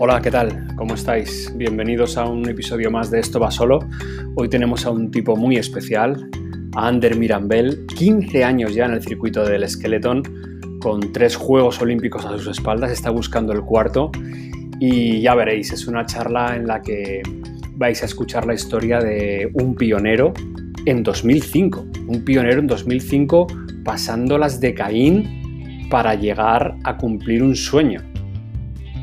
Hola, ¿qué tal? ¿Cómo estáis? Bienvenidos a un episodio más de Esto va solo. Hoy tenemos a un tipo muy especial, a Ander Mirambel, 15 años ya en el circuito del Skeleton, con tres Juegos Olímpicos a sus espaldas, está buscando el cuarto y ya veréis, es una charla en la que vais a escuchar la historia de un pionero en 2005, un pionero en 2005 pasando las de Caín para llegar a cumplir un sueño.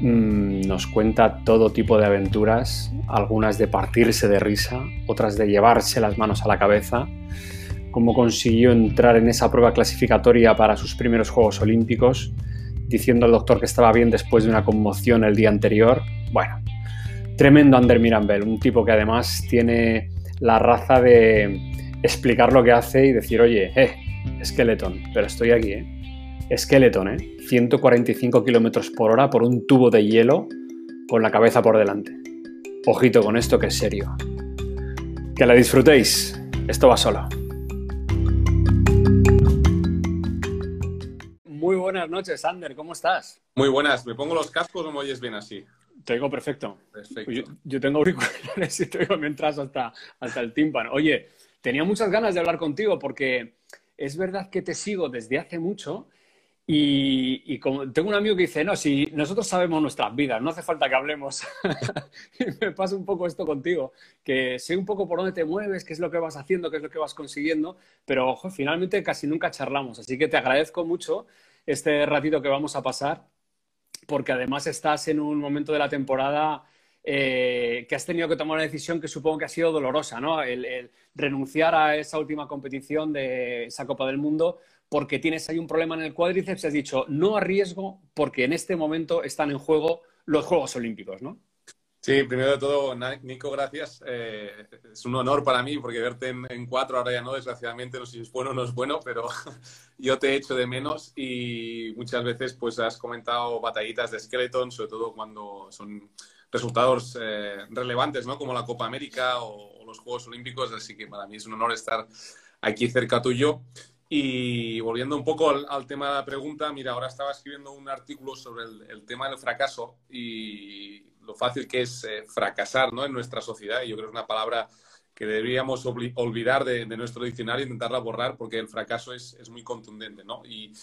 Mm, nos cuenta todo tipo de aventuras, algunas de partirse de risa, otras de llevarse las manos a la cabeza, cómo consiguió entrar en esa prueba clasificatoria para sus primeros Juegos Olímpicos, diciendo al doctor que estaba bien después de una conmoción el día anterior. Bueno, tremendo Ander Mirambel, un tipo que además tiene la raza de explicar lo que hace y decir, oye, eh, Skeleton, pero estoy aquí, ¿eh? Skeleton, ¿eh? 145 km por hora por un tubo de hielo con la cabeza por delante. Ojito con esto que es serio. Que la disfrutéis. Esto va solo. Muy buenas noches, Ander. ¿Cómo estás? Muy buenas. ¿Me pongo los cascos o me oyes bien así? Te oigo perfecto. perfecto. Yo, tengo auriculares y te oigo mientras hasta, hasta el tímpano. Oye, tenía muchas ganas de hablar contigo porque es verdad que te sigo desde hace mucho y, como, tengo un amigo que dice, no, si nosotros sabemos nuestras vidas, no hace falta que hablemos. me pasa un poco esto contigo, que sé un poco por dónde te mueves, qué es lo que vas haciendo, qué es lo que vas consiguiendo, pero ojo, finalmente casi nunca charlamos. Así que te agradezco mucho este ratito que vamos a pasar, porque además estás en un momento de la temporada eh, que has tenido que tomar una decisión que supongo que ha sido dolorosa, ¿no? El, renunciar a esa última competición de esa Copa del Mundo porque tienes ahí un problema en el cuádriceps y has dicho no arriesgo porque en este momento están en juego los Juegos Olímpicos, ¿no? Sí, primero de todo, Nico, gracias. Eh, es un honor para mí porque verte en, cuatro, ahora ya no, desgraciadamente, no sé si es bueno o no es bueno, pero yo te echo de menos y muchas veces pues has comentado batallitas de Skeleton, sobre todo cuando son resultados eh, relevantes, ¿no? Como la Copa América o, los Juegos Olímpicos, así que para mí es un honor estar aquí cerca tuyo. Y volviendo un poco al, tema de la pregunta, mira, ahora estaba escribiendo un artículo sobre el, tema del fracaso y lo fácil que es eh, fracasar ¿no? en nuestra sociedad. Y yo creo que es una palabra que deberíamos olvidar de, nuestro diccionario intentarla borrar porque el fracaso es, es, muy contundente, ¿no? Y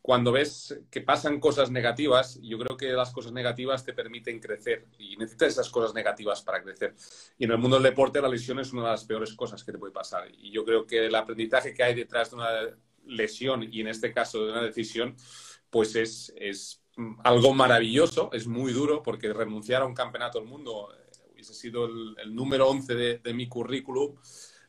cuando ves que pasan cosas negativas, yo creo que las cosas negativas te permiten crecer y necesitas esas cosas negativas para crecer. Y en el mundo del deporte la lesión es una de las peores cosas que te puede pasar. Y yo creo que el aprendizaje que hay detrás de una lesión y en este caso de una decisión, pues es, es algo maravilloso, es muy duro porque renunciar a un campeonato del mundo hubiese sido el, número 11 de, mi currículum,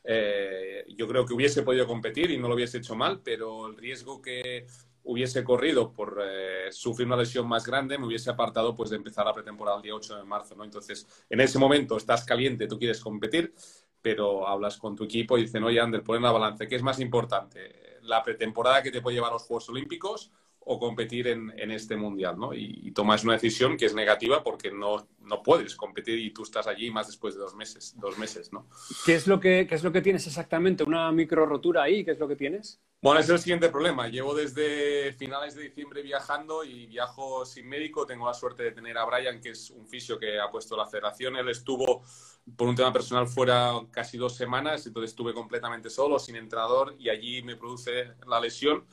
eh, yo creo que hubiese podido competir y no lo hubiese hecho mal, pero el riesgo que hubiese corrido por eh, sufrir una lesión más grande, me hubiese apartado pues de empezar la pretemporada el día 8 de marzo, ¿no? Entonces, en ese momento estás caliente, tú quieres competir, pero hablas con tu equipo y dicen, oye, Ander, ponen la balance, ¿qué es más importante? ¿La pretemporada que te puede llevar a los Juegos Olímpicos o competir en, este mundial, ¿no? Y, tomas una decisión que es negativa porque no, no puedes competir y tú estás allí más después de dos meses, dos meses, ¿no? ¿Qué es lo que, qué es lo que tienes exactamente? ¿Una micro rotura ahí? ¿Qué es lo que tienes? Bueno, es el siguiente problema. Llevo desde finales de diciembre viajando y viajo sin médico. Tengo la suerte de tener a Brian, que es un fisio que ha puesto la federación. Él estuvo por un tema personal fuera casi dos semanas, entonces estuve completamente solo, sin entrenador, y allí me produce la lesión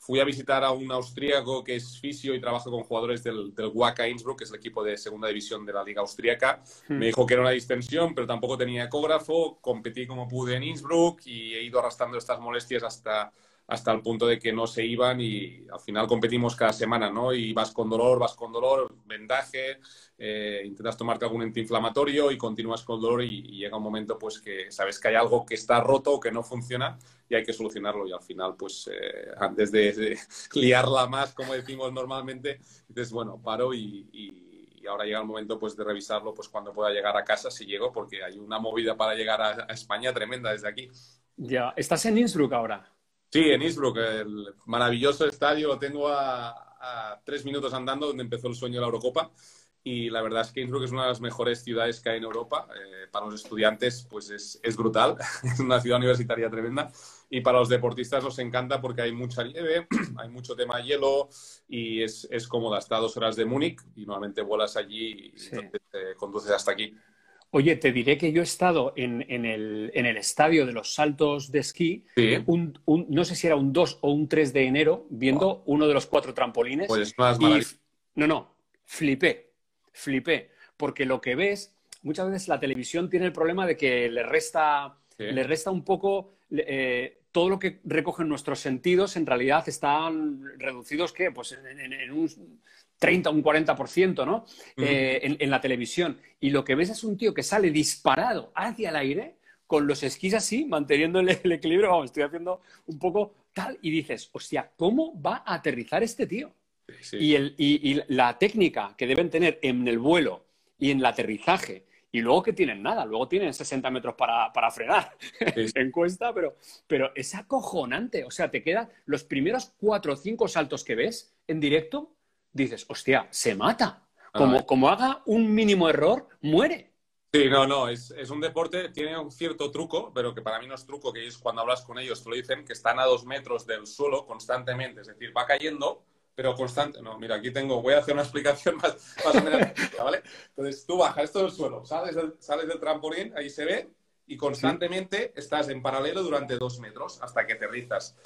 fui a visitar a un austríaco que es fisio y trabaja con jugadores del, del Wacker Innsbruck, que es el equipo de segunda división de la liga austríaca. Hmm. Me dijo que era una distensión, pero tampoco tenía ecógrafo. Competí como pude en Innsbruck y he ido arrastrando estas molestias hasta hasta el punto de que no se iban y al final competimos cada semana, ¿no? Y vas con dolor, vas con dolor, vendaje, eh, intentas tomarte algún antiinflamatorio y continúas con dolor y, llega un momento pues que sabes que hay algo que está roto o que no funciona y hay que solucionarlo y al final pues eh, antes de, liarla más como decimos normalmente dices bueno paro y, ahora llega el momento pues de revisarlo pues cuando pueda llegar a casa si llego porque hay una movida para llegar a España tremenda desde aquí. Ya, ¿estás en Innsbruck ahora? Sí, en Innsbruck, el maravilloso estadio, lo tengo a, tres minutos andando donde empezó el sueño de la Eurocopa y la verdad es que Innsbruck es una de las mejores ciudades que hay en Europa. Eh, para los estudiantes, pues es, es brutal. es una ciudad universitaria tremenda. Y para los deportistas nos encanta porque hay mucha nieve, hay mucho tema de hielo y es, es cómoda. Está a dos horas de Múnich y normalmente vuelas allí y Sí. entonces, eh, conduces hasta aquí. Oye, te diré que yo he estado en, en el, en el estadio de los saltos de esquí, Sí, un, un- no sé si era un 2 o un 3 de enero, viendo uno de los cuatro trampolines. pues las Y no, no, flipé, flipé, porque lo que ves, muchas veces la televisión tiene el problema de que le resta, Sí. le resta un poco eh, todo lo que recogen nuestros sentidos, en realidad están reducidos, ¿qué? Pues en un 30, un 40%, ¿no? Eh, en, en la televisión. Y lo que ves es un tío que sale disparado hacia el aire con los esquís así, manteniendo el, el equilibrio, vamos, estoy haciendo un poco tal, y dices, hostia, ¿cómo va a aterrizar este tío? Sí. Y, el, y, y la técnica que deben tener en el vuelo y en el aterrizaje, y luego que tienen nada, luego tienen 60 metros para, para frenar sí. en cuesta, pero, pero es acojonante. O sea, te quedan los primeros cuatro o cinco saltos que ves en directo, dices, hostia, se mata. Como, Ah. como haga un mínimo error, muere. Sí, no, no, es, es un deporte, tiene un cierto truco, pero que para mí no es truco, que ellos cuando hablas con ellos te lo dicen, que están a dos metros del suelo constantemente, es decir, va cayendo, pero constante. No, mira, aquí tengo, voy a hacer una explicación más, más o menos, ¿vale? Entonces tú bajas esto del suelo, sales del, sales del trampolín, ahí se ve, y constantemente estás en paralelo durante dos metros hasta que aterrizas.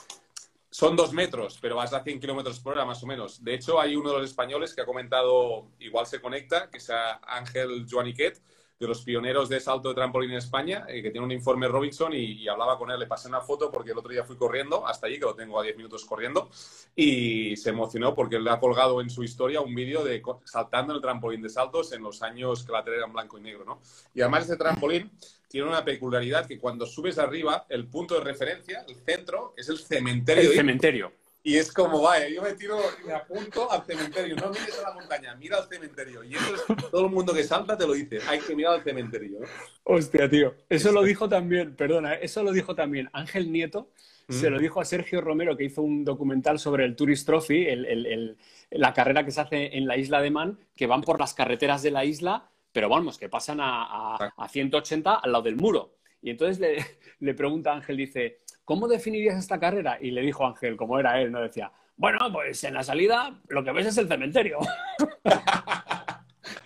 Son dos metros, pero vas a 100 kilómetros por hora más o menos. De hecho, hay uno de los españoles que ha comentado, igual se conecta, que es Ángel Joaniquet, de los pioneros de salto de trampolín en España, eh, que tiene un informe Robinson y, y hablaba con él, le pasé una foto porque el otro día fui corriendo hasta allí, que lo tengo a 10 minutos corriendo, y se emocionó porque le ha colgado en su historia un vídeo de saltando en el trampolín de saltos en los años que la tele era en blanco y negro, ¿no? Y además este trampolín tiene una peculiaridad que cuando subes arriba, el punto de referencia, el centro, es el cementerio. El de- cementerio. Y es como, vaya, yo me tiro y me apunto al cementerio. No mires a la montaña, mira al cementerio. Y eso es, todo el mundo que salta te lo dice. Hay que mirar al cementerio. ¿no? Hostia, tío. Eso lo dijo también, perdona, eso lo dijo también Ángel Nieto. Mm. Se lo dijo a Sergio Romero, que hizo un documental sobre el Tourist Trophy, el- el- el- la carrera que se hace en la isla de Man, que van por las carreteras de la isla, pero vamos, que pasan a, a- a 180 al lado del muro. Y entonces le, le pregunta a Ángel, dice, ¿cómo definirías esta carrera? Y le dijo Ángel, como era él, no decía, bueno, pues en la salida lo que ves es el cementerio.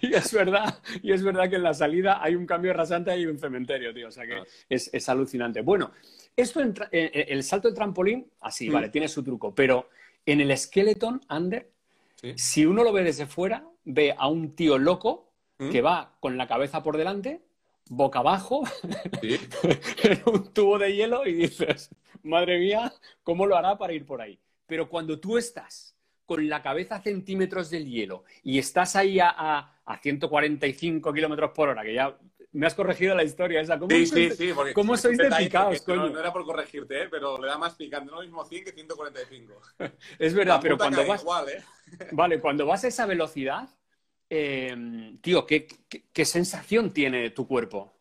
Y es verdad, y es verdad que en la salida hay un cambio rasante y hay un cementerio, tío. O sea que Ah. es, es alucinante. Bueno, esto en eh, eh, el salto de trampolín, así, Mm. vale, tiene su truco, pero en el skeleton under, Sí. si uno lo ve desde fuera, ve a un tío loco ¿Mm? que va con la cabeza por delante, boca abajo, Sí. en un tubo de hielo y dices, madre mía, ¿cómo lo hará para ir por ahí? Pero cuando tú estás con la cabeza a centímetros del hielo y estás ahí a, a, a 145 kilómetros por hora, que ya me has corregido la historia esa, ¿cómo, Sí, sois, sí, sí. Porque cómo sois de detalle picaos, que no, coño? no era por corregirte, ¿eh? pero le da más picante. No lo mismo 100 que 145. Es verdad, pero cuando vas, Igual, ¿eh? vale, cuando vas a esa velocidad, eh, tío, ¿qué, sensación tiene tu cuerpo?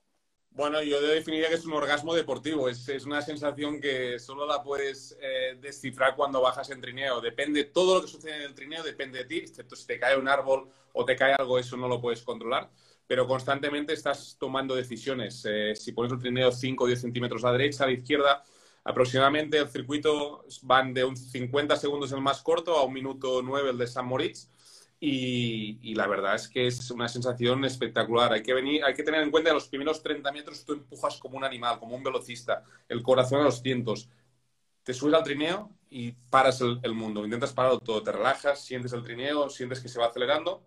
Bueno, yo definiría que es un orgasmo deportivo. Es, es una sensación que solo la puedes eh, descifrar cuando bajas en trineo. Depende, todo lo que sucede en el trineo depende de ti, excepto si te cae un árbol o te cae algo, eso no lo puedes controlar. Pero constantemente estás tomando decisiones. Eh, si pones el trineo 5 o 10 centímetros a la derecha, a la izquierda, aproximadamente el circuito van de un 50 segundos el más corto a un minuto 9 el de San Moritz. Y, la verdad es que es una sensación espectacular. Hay que, venir, hay que tener en cuenta que los primeros 30 metros tú empujas como un animal, como un velocista, el corazón a los cientos. Te subes al trineo y paras el, mundo. Intentas pararlo todo, te relajas, sientes el trineo, sientes que se va acelerando.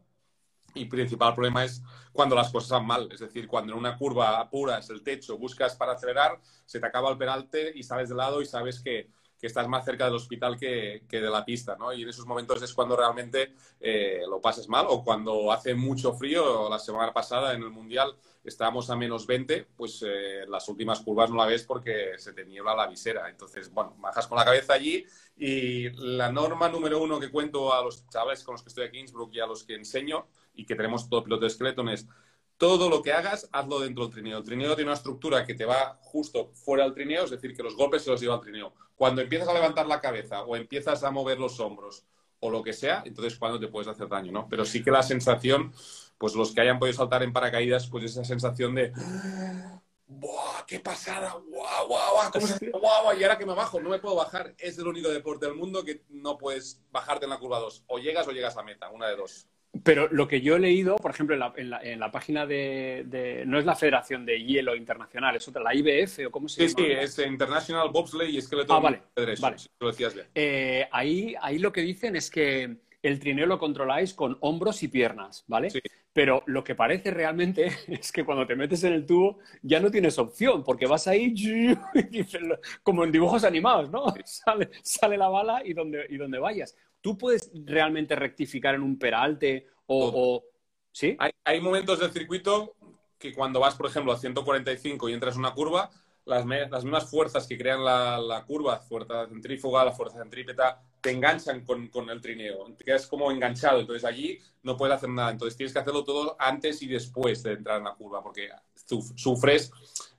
Y principal problema es cuando las cosas van mal. Es decir, cuando en una curva apuras el techo, buscas para acelerar, se te acaba el peralte y sales de lado y sabes que, que estás más cerca del hospital que, que, de la pista, ¿no? Y en esos momentos es cuando realmente eh, lo pasas mal o cuando hace mucho frío. La semana pasada en el Mundial estábamos a menos 20, pues eh, las últimas curvas no la ves porque se te niebla la visera. Entonces, bueno, bajas con la cabeza allí y la norma número uno que cuento a los chavales con los que estoy aquí en Innsbruck y a los que enseño y que tenemos todo piloto de Skeleton es todo lo que hagas, hazlo dentro del trineo. El trineo tiene una estructura que te va justo fuera del trineo, es decir, que los golpes se los lleva al trineo. Cuando empiezas a levantar la cabeza o empiezas a mover los hombros o lo que sea, entonces cuando te puedes hacer daño, ¿no? Pero sí que la sensación, pues los que hayan podido saltar en paracaídas, pues esa sensación de ¡Buah, qué pasada! ¡Guau, guau, guau! ¿Cómo se ¡Guau, Y ahora que me bajo, no me puedo bajar. Es el único deporte del mundo que no puedes bajarte en la curva 2. O llegas o llegas a meta, una de dos. Pero lo que yo he leído, por ejemplo, en la, página de, No es la Federación de Hielo Internacional, es otra, la IBF o cómo se llama. Sí, sí, es International Bobsleigh y Skeleton ah, vale, Federation, vale. lo decías bien. Eh, ahí, ahí lo que dicen es que el trineo lo controláis con hombros y piernas, ¿vale? Sí. Pero lo que parece realmente es que cuando te metes en el tubo ya no tienes opción, porque vas ahí como en dibujos animados, ¿no? Sale, sale la bala y donde, y donde vayas. ¿Tú puedes realmente rectificar en un peralte o...? ¿Sí? Hay, momentos del circuito que cuando vas, por ejemplo, a 145 y entras en una curva, las, las mismas fuerzas que crean la, la, curva, fuerza centrífuga, la fuerza centrípeta, te enganchan con, con, el trineo, te quedas como enganchado, entonces allí no puedes hacer nada, entonces tienes que hacerlo todo antes y después de entrar en la curva, porque sufres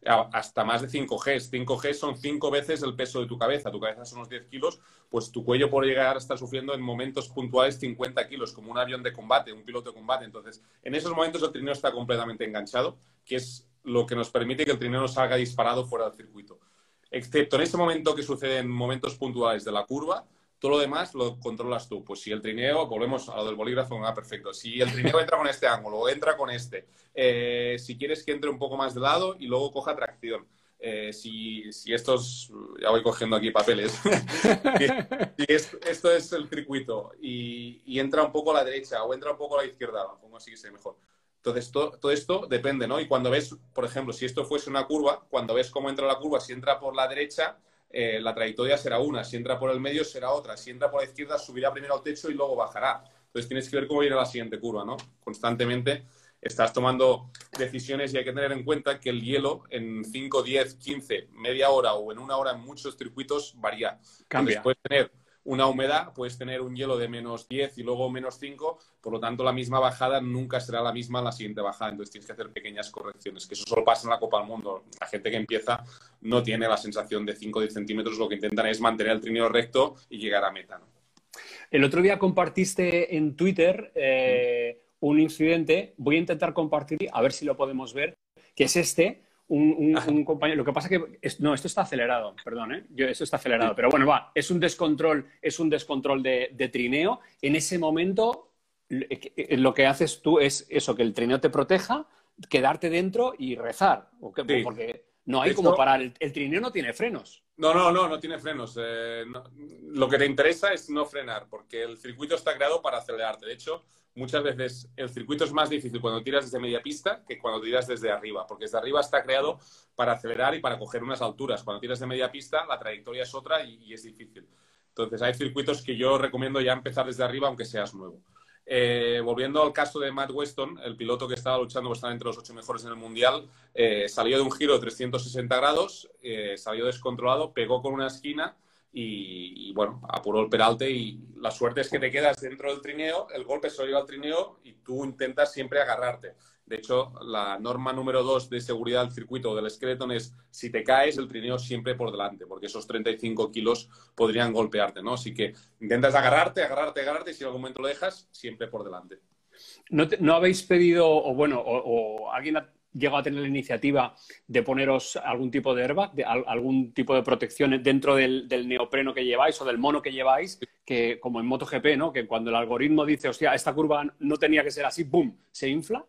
hasta más de 5 Gs. 5 Gs son 5 veces el peso de tu cabeza, tu cabeza son unos 10 kilos, pues tu cuello puede llegar a estar sufriendo en momentos puntuales 50 kilos, como un avión de combate, un piloto de combate, entonces en esos momentos el trineo está completamente enganchado, que es lo que nos permite que el trineo no salga disparado fuera del circuito. Excepto en ese momento que sucede en momentos puntuales de la curva, todo lo demás lo controlas tú. Pues si el trineo, volvemos a lo del bolígrafo, ah, perfecto. Si el trineo entra con este ángulo o entra con este, eh, si quieres que entre un poco más de lado y luego coja tracción. Eh, si, si estos, ya voy cogiendo aquí papeles, si, esto es el circuito y, entra un poco a la derecha o entra un poco a la izquierda, pongo así que sea mejor. Entonces, todo, esto depende, ¿no? Y cuando ves, por ejemplo, si esto fuese una curva, cuando ves cómo entra la curva, si entra por la derecha, eh, la trayectoria será una, si entra por el medio será otra, si entra por la izquierda subirá primero al techo y luego bajará. Entonces tienes que ver cómo viene la siguiente curva, ¿no? Constantemente estás tomando decisiones y hay que tener en cuenta que el hielo en 5, 10, 15, media hora o en una hora en muchos circuitos varía. Cambia. puedes tener una humedad, puedes tener un hielo de menos 10 y luego menos 5, por lo tanto la misma bajada nunca será la misma en la siguiente bajada, entonces tienes que hacer pequeñas correcciones, que eso solo pasa en la Copa del Mundo. La gente que empieza no tiene la sensación de 5 o 10 centímetros, lo que intentan es mantener el trineo recto y llegar a meta. El otro día compartiste en Twitter eh, un incidente, voy a intentar compartir, a ver si lo podemos ver, que es este, un, compañero. Lo que pasa que no, esto está acelerado, perdón, ¿eh? Yo, esto está acelerado, pero bueno, va, es un descontrol, es un descontrol de, trineo. En ese momento, eh, lo que haces tú es eso, que el trineo te proteja, quedarte dentro y rezar, porque no hay como parar. El, trineo no tiene frenos. No, no, no, no tiene frenos. Eh, lo que te interesa es no frenar, porque el circuito está creado para acelerarte. De hecho, muchas veces el circuito es más difícil cuando tiras desde media pista que cuando tiras desde arriba, porque desde arriba está creado para acelerar y para coger unas alturas. Cuando tiras de media pista, la trayectoria es otra y, es difícil. Entonces, hay circuitos que yo recomiendo ya empezar desde arriba, aunque seas nuevo. Eh, volviendo al caso de Matt Weston, el piloto que estaba luchando por estar entre los ocho mejores en el Mundial, eh, salió de un giro de 360 grados, eh, salió descontrolado, pegó con una esquina y, bueno, apuró el peralte y la suerte es que te quedas dentro del trineo, el golpe solo llega al trineo y tú intentas siempre agarrarte. De hecho, la norma número dos de seguridad del circuito del Skeleton es si te caes, el trineo siempre por delante, porque esos 35 kilos podrían golpearte, ¿no? Así que intentas agarrarte, agarrarte, agarrarte y si en algún momento lo dejas, siempre por delante. ¿No, habéis pedido, o bueno, o alguien ha llegado a tener la iniciativa de poneros algún tipo de airbag, de, algún tipo de protección dentro del, neopreno que lleváis o del mono que lleváis, que como en MotoGP, ¿no? Que cuando el algoritmo dice, hostia, esta curva no tenía que ser así, ¡boom!, se infla.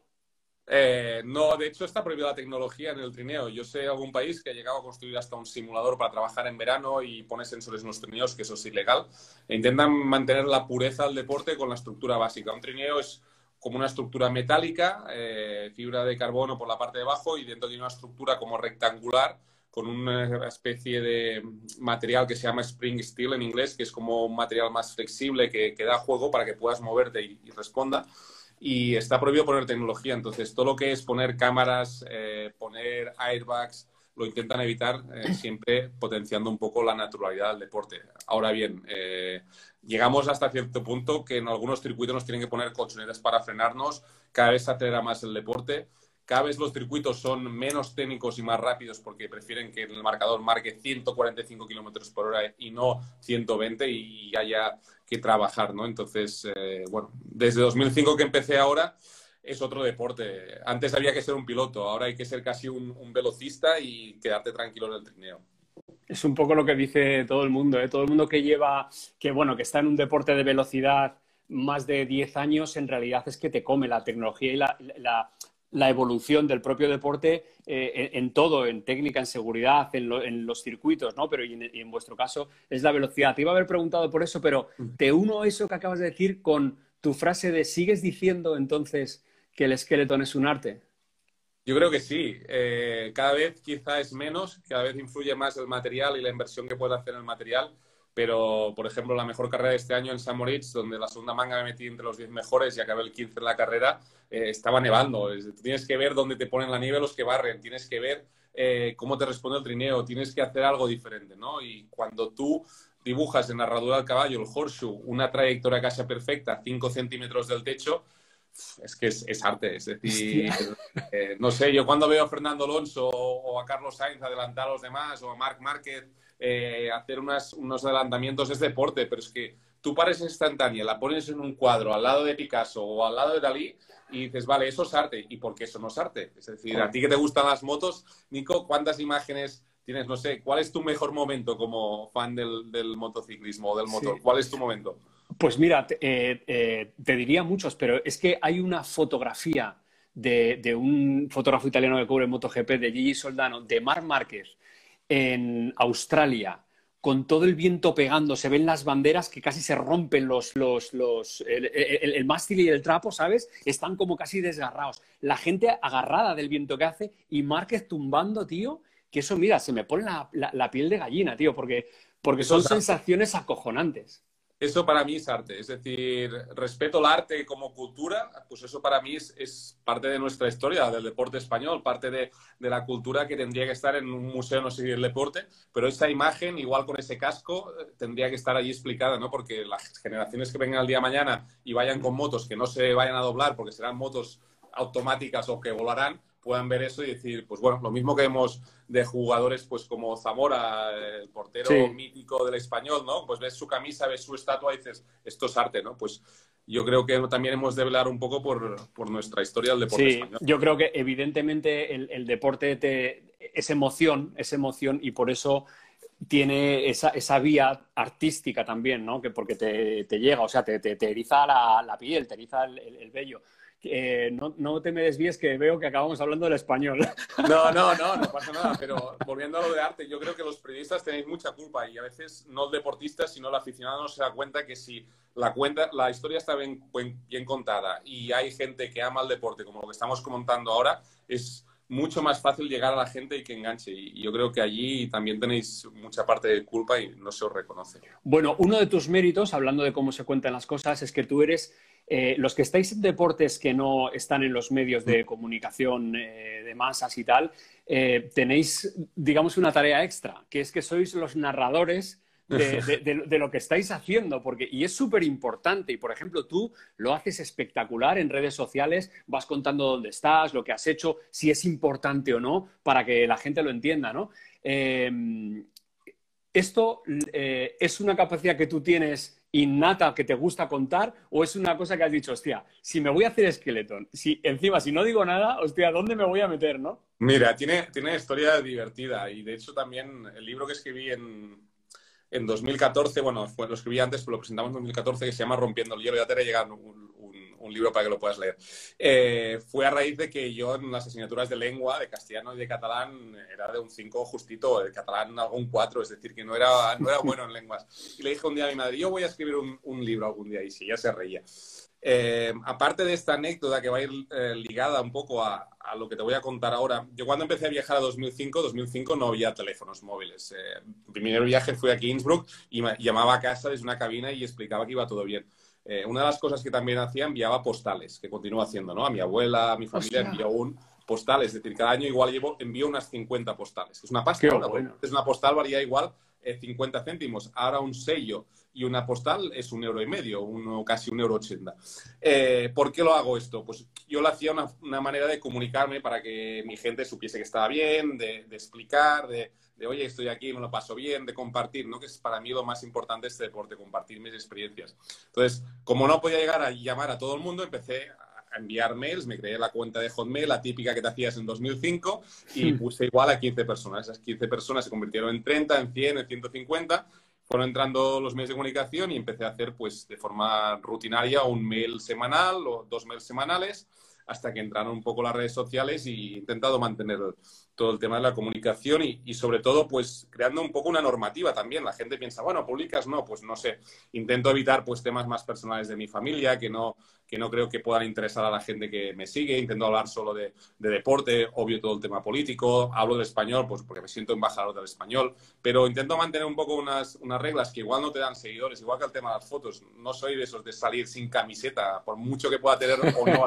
Eh, no, de hecho está prohibida la tecnología en el trineo. Yo sé algún país que ha llegado a construir hasta un simulador para trabajar en verano y pone sensores en los trineos, que eso es ilegal. E intentan mantener la pureza del deporte con la estructura básica. Un trineo es como una estructura metálica, eh, fibra de carbono por la parte de abajo y dentro tiene una estructura como rectangular con una especie de material que se llama spring steel en inglés, que es como un material más flexible que, da juego para que puedas moverte y, responda. Y está prohibido poner tecnología, entonces todo lo que es poner cámaras, eh, poner airbags, lo intentan evitar eh, siempre potenciando un poco la naturalidad del deporte. Ahora bien, eh, llegamos hasta cierto punto que en algunos circuitos nos tienen que poner colchonetas para frenarnos, cada vez se acelera más el deporte, cada vez los circuitos son menos técnicos y más rápidos porque prefieren que el marcador marque 145 kilómetros por hora y no 120 y haya que trabajar, ¿no? Entonces, eh, bueno, desde 2005 que empecé ahora, es otro deporte. Antes había que ser un piloto, ahora hay que ser casi un, velocista y quedarte tranquilo en el trineo. Es un poco lo que dice todo el mundo, ¿eh? todo el mundo que lleva, que bueno, que está en un deporte de velocidad más de 10 años, en realidad es que te come la tecnología y la, evolución del propio deporte eh, en, todo, en técnica, en seguridad, en, los circuitos, ¿no? Pero y en, vuestro caso es la velocidad. Te iba a haber preguntado por eso, pero te uno eso que acabas de decir con tu frase de ¿sigues diciendo entonces que el esqueleto es un arte? Yo creo que sí. Eh, cada vez quizá es menos, cada vez influye más el material y la inversión que puedes hacer en el material. Pero, por ejemplo, la mejor carrera de este año en San Moritz, donde la segunda manga me metí entre los 10 mejores y acabé el 15 en la carrera, eh, estaba nevando. tienes que ver dónde te ponen la nieve los que barren, tienes que ver eh, cómo te responde el trineo, tienes que hacer algo diferente, ¿no? Y cuando tú dibujas en la herradura del caballo, el horseshoe, una trayectoria casi perfecta, 5 centímetros del techo, es que es, arte. Es decir, eh, no sé, yo cuando veo a Fernando Alonso o a Carlos Sainz adelantar a los demás o a Marc Márquez eh, hacer unos adelantamientos es deporte, pero es que tú pares instantánea, la pones en un cuadro al lado de Picasso o al lado de Dalí y dices, vale, eso es arte. ¿Y por qué eso no es arte? Es decir, a ti que te gustan las motos, Nico, ¿cuántas imágenes tienes? No sé, ¿cuál es tu mejor momento como fan del, motociclismo o del motor? ¿Cuál es tu momento? Pues mira, eh, eh, te, diría muchos, pero es que hay una fotografía de, un fotógrafo italiano que cubre MotoGP, de Gigi Soldano, de Mar Márquez, en Australia, con todo el viento pegando, se ven las banderas que casi se rompen los, el, mástil y el trapo, ¿sabes? Están como casi desgarrados. La gente agarrada del viento que hace y Márquez tumbando, tío, que eso, mira, se me pone la, piel de gallina, tío, porque, porque son sensaciones acojonantes. Eso para mí es arte, es decir, respeto el arte como cultura, pues eso para mí es, parte de nuestra historia, del deporte español, parte de, la cultura que tendría que estar en un museo, no sé el deporte, pero esa imagen, igual con ese casco, tendría que estar allí explicada, ¿no? Porque las generaciones que vengan el día de mañana y vayan con motos que no se vayan a doblar porque serán motos automáticas o que volarán, puedan ver eso y decir, pues bueno, lo mismo que vemos de jugadores pues como Zamora, el portero mítico del español, ¿no? Pues ves su camisa, ves su estatua y dices, esto es arte, ¿no? Pues yo creo que también hemos de hablar un poco por, nuestra historia del deporte sí, español. Yo creo que evidentemente el, deporte te, es emoción, es emoción y por eso tiene esa, esa, vía artística también, ¿no? Que porque te, llega, o sea, te, te, eriza la, piel, te eriza el, el vello. Eh, no, no, te me desvíes que veo que acabamos hablando del español. No, no, no, no pasa nada, pero volviendo a lo de arte, yo creo que los periodistas tenéis mucha culpa y a veces no el deportista, sino el aficionado no se da cuenta que si la, cuenta, la historia está bien, bien contada y hay gente que ama el deporte, como lo que estamos comentando ahora, es mucho más fácil llegar a la gente y que enganche. Y yo creo que allí también tenéis mucha parte de culpa y no se os reconoce. Bueno, uno de tus méritos, hablando de cómo se cuentan las cosas, es que tú eres eh, los que estáis en deportes que no están en los medios de comunicación eh, de masas y tal, eh, tenéis, digamos, una tarea extra, que es que sois los narradores de, lo que estáis haciendo, porque, y es súper importante, y por ejemplo, tú lo haces espectacular en redes sociales, vas contando dónde estás, lo que has hecho, si es importante o no, para que la gente lo entienda, ¿no? ¿Esto es una capacidad que tú tienes innata que te gusta contar o es una cosa que has dicho, hostia, si me voy a hacer Skeleton, si encima si no digo nada, hostia, ¿dónde me voy a meter, no? Mira, tiene, tiene historia divertida y de hecho también el libro que escribí en, en 2014, bueno, lo escribí antes, pero lo presentamos en 2014, que se llama Rompiendo el hielo, ya te haré llegar un, libro para que lo puedas leer. Eh, fue a raíz de que yo en las asignaturas de lengua, de castellano y de catalán, era de un 5 justito, de catalán algún 4, es decir, que no era, no era bueno en lenguas. Y le dije un día a mi madre, yo voy a escribir un, libro algún día, y sí, ya se reía. Eh, aparte de esta anécdota que va a ir eh, ligada un poco a, lo que te voy a contar ahora, yo cuando empecé a viajar a 2005, 2005 no había teléfonos móviles. Eh, mi primer viaje aquí a Innsbruck y llamaba a casa desde una cabina y explicaba que iba todo bien. Eh, una de las cosas que también hacía, enviaba postales, que continúo haciendo, ¿no? A mi abuela, a mi familia envió un postal, es decir, cada año igual llevo, envío unas 50 postales. Es una pasta, es una postal varía igual 50 eh, céntimos. Ahora un sello y una postal es un euro y medio, uno, casi un euro ochenta. Eh, ¿Por qué lo hago esto? Pues yo lo hacía una, una, manera de comunicarme para que mi gente supiese que estaba bien, de, de explicar, de, de, oye, estoy aquí, me lo paso bien, de compartir, ¿no? Que es para mí lo más importante este deporte, compartir mis experiencias. Entonces, como no podía llegar a llamar a todo el mundo, empecé enviar mails, me creé la cuenta de Hotmail, la típica que te hacías en 2005, y puse igual a 15 personas. Esas 15 personas se convirtieron en 30, en 100, en 150. Fueron entrando los medios de comunicación y empecé a hacer, pues, de forma rutinaria un mail semanal o dos mails semanales hasta que entraron un poco las redes sociales y he intentado mantener todo el tema de la comunicación y, sobre todo pues creando un poco una normativa también. La gente piensa, bueno, publicas, no, pues no sé, intento evitar pues temas más personales de mi familia que no, que no creo que puedan interesar a la gente que me sigue, intento hablar solo de, deporte, obvio todo el tema político, hablo del español pues porque me siento embajador del español, pero intento mantener un poco unas, unas reglas que igual no te dan seguidores, igual que el tema de las fotos, no soy de esos de salir sin camiseta, por mucho que pueda tener o no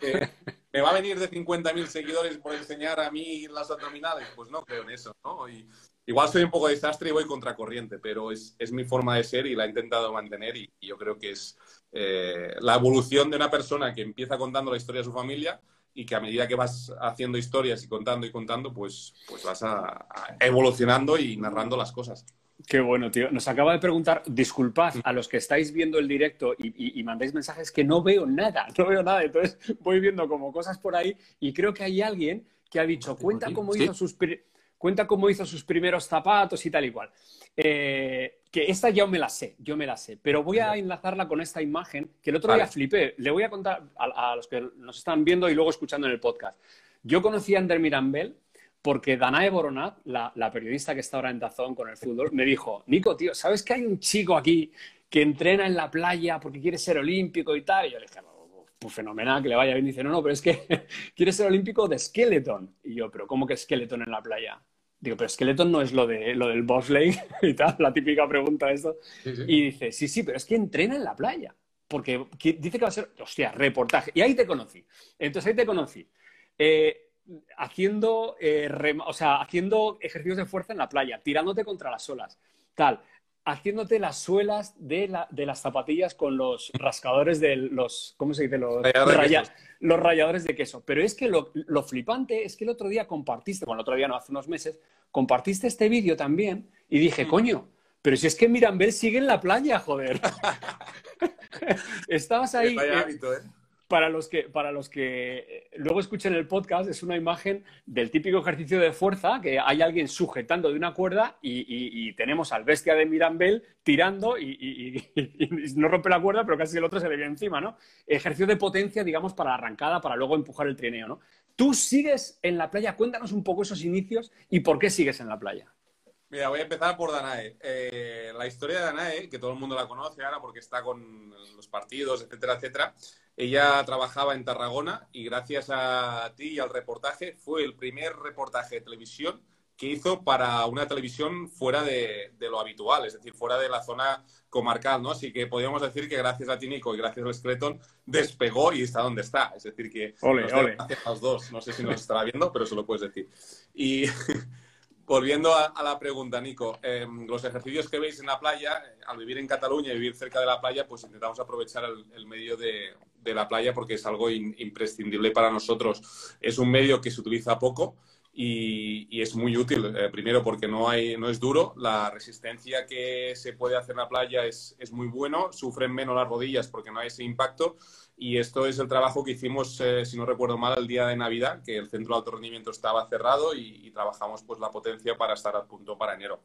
eh, ¿Me va a venir de 50.000 seguidores por enseñar a mí las abdominales? Pues no creo en eso, ¿no? Y, igual soy un poco desastre y voy contracorriente, pero es, es mi forma de ser y la he intentado mantener y, yo creo que es eh, la evolución de una persona que empieza contando la historia de su familia y que a medida que vas haciendo historias y contando y contando, pues, pues vas evolucionando y narrando las cosas. Qué bueno, tío. Nos acaba de preguntar, disculpad a los que estáis viendo el directo y, mandáis mensajes que no veo nada, no veo nada. Entonces voy viendo como cosas por ahí y creo que hay alguien que ha dicho, cuenta cómo hizo sus, cuenta cómo hizo sus primeros zapatos y tal y cual. Eh, que esta ya me la sé, yo me la sé, pero voy a enlazarla con esta imagen que el otro día flipé. Le voy a contar a, a, los que nos están viendo y luego escuchando en el podcast. Yo conocí a Ander Mirambel porque Danae Boronat, la, periodista que está ahora en Tazón con el fútbol, me dijo, Nico, tío, ¿sabes que hay un chico aquí que entrena en la playa porque quiere ser olímpico y tal? Y yo le dije, pues fenomenal, que le vaya bien. Y dice, no, no, pero es que quiere ser olímpico de skeleton. Y yo, pero ¿cómo que skeleton en la playa? Digo, pero skeleton no es lo, de, lo del bobsleigh y tal, la típica pregunta eso. Y dice, sí, sí, pero es que entrena en la playa. Porque dice que va a ser, hostia, reportaje. Y ahí te conocí. Entonces ahí te conocí. Eh, haciendo, eh, o sea, haciendo ejercicios de fuerza en la playa, tirándote contra las olas, tal, haciéndote las suelas de, las zapatillas con los rascadores de los, ¿cómo se dice? Los, los ralladores de queso. Pero es que lo, flipante es que el otro día compartiste, bueno, el otro día no, hace unos meses, compartiste este vídeo también y dije, mm. coño, pero si es que Mirambel sigue en la playa, joder. Estabas ahí. ¿eh? Para los que, para los que eh, luego escuchen el podcast, es una imagen del típico ejercicio de fuerza, que hay alguien sujetando de una cuerda y, tenemos al bestia de Mirambel tirando y, no rompe la cuerda, pero casi el otro se le viene encima, ¿no? Ejercicio de potencia, digamos, para la arrancada, para luego empujar el trineo, ¿no? Tú sigues en la playa, cuéntanos un poco esos inicios y por qué sigues en la playa. Mira, voy a empezar por Danae. Eh, la historia de Danae, que todo el mundo la conoce ahora porque está con los partidos, etcétera, etcétera, ella trabajaba en Tarragona y gracias a ti y al reportaje fue el primer reportaje de televisión que hizo para una televisión fuera de, lo habitual, es decir, fuera de la zona comarcal, ¿no? Así que podríamos decir que gracias a ti, Nico, y gracias al Skeleton, despegó y está donde está. Es decir, que ole, ole. gracias a los dos. No sé si nos estará viendo, pero se lo puedes decir. Y volviendo a, la pregunta, Nico, em, los ejercicios que veis en la playa, al vivir en Cataluña y vivir cerca de la playa, pues intentamos aprovechar el medio de, de la playa porque es algo imprescindible para nosotros. Es un medio que se utiliza poco y, es muy útil. Eh, primero porque no, hay, no es duro, la resistencia que se puede hacer en la playa es, es, muy bueno, sufren menos las rodillas porque no hay ese impacto y esto es el trabajo que hicimos, eh, si no recuerdo mal, el día de Navidad, que el centro de alto rendimiento estaba cerrado y, trabajamos pues la potencia para estar a punto para enero.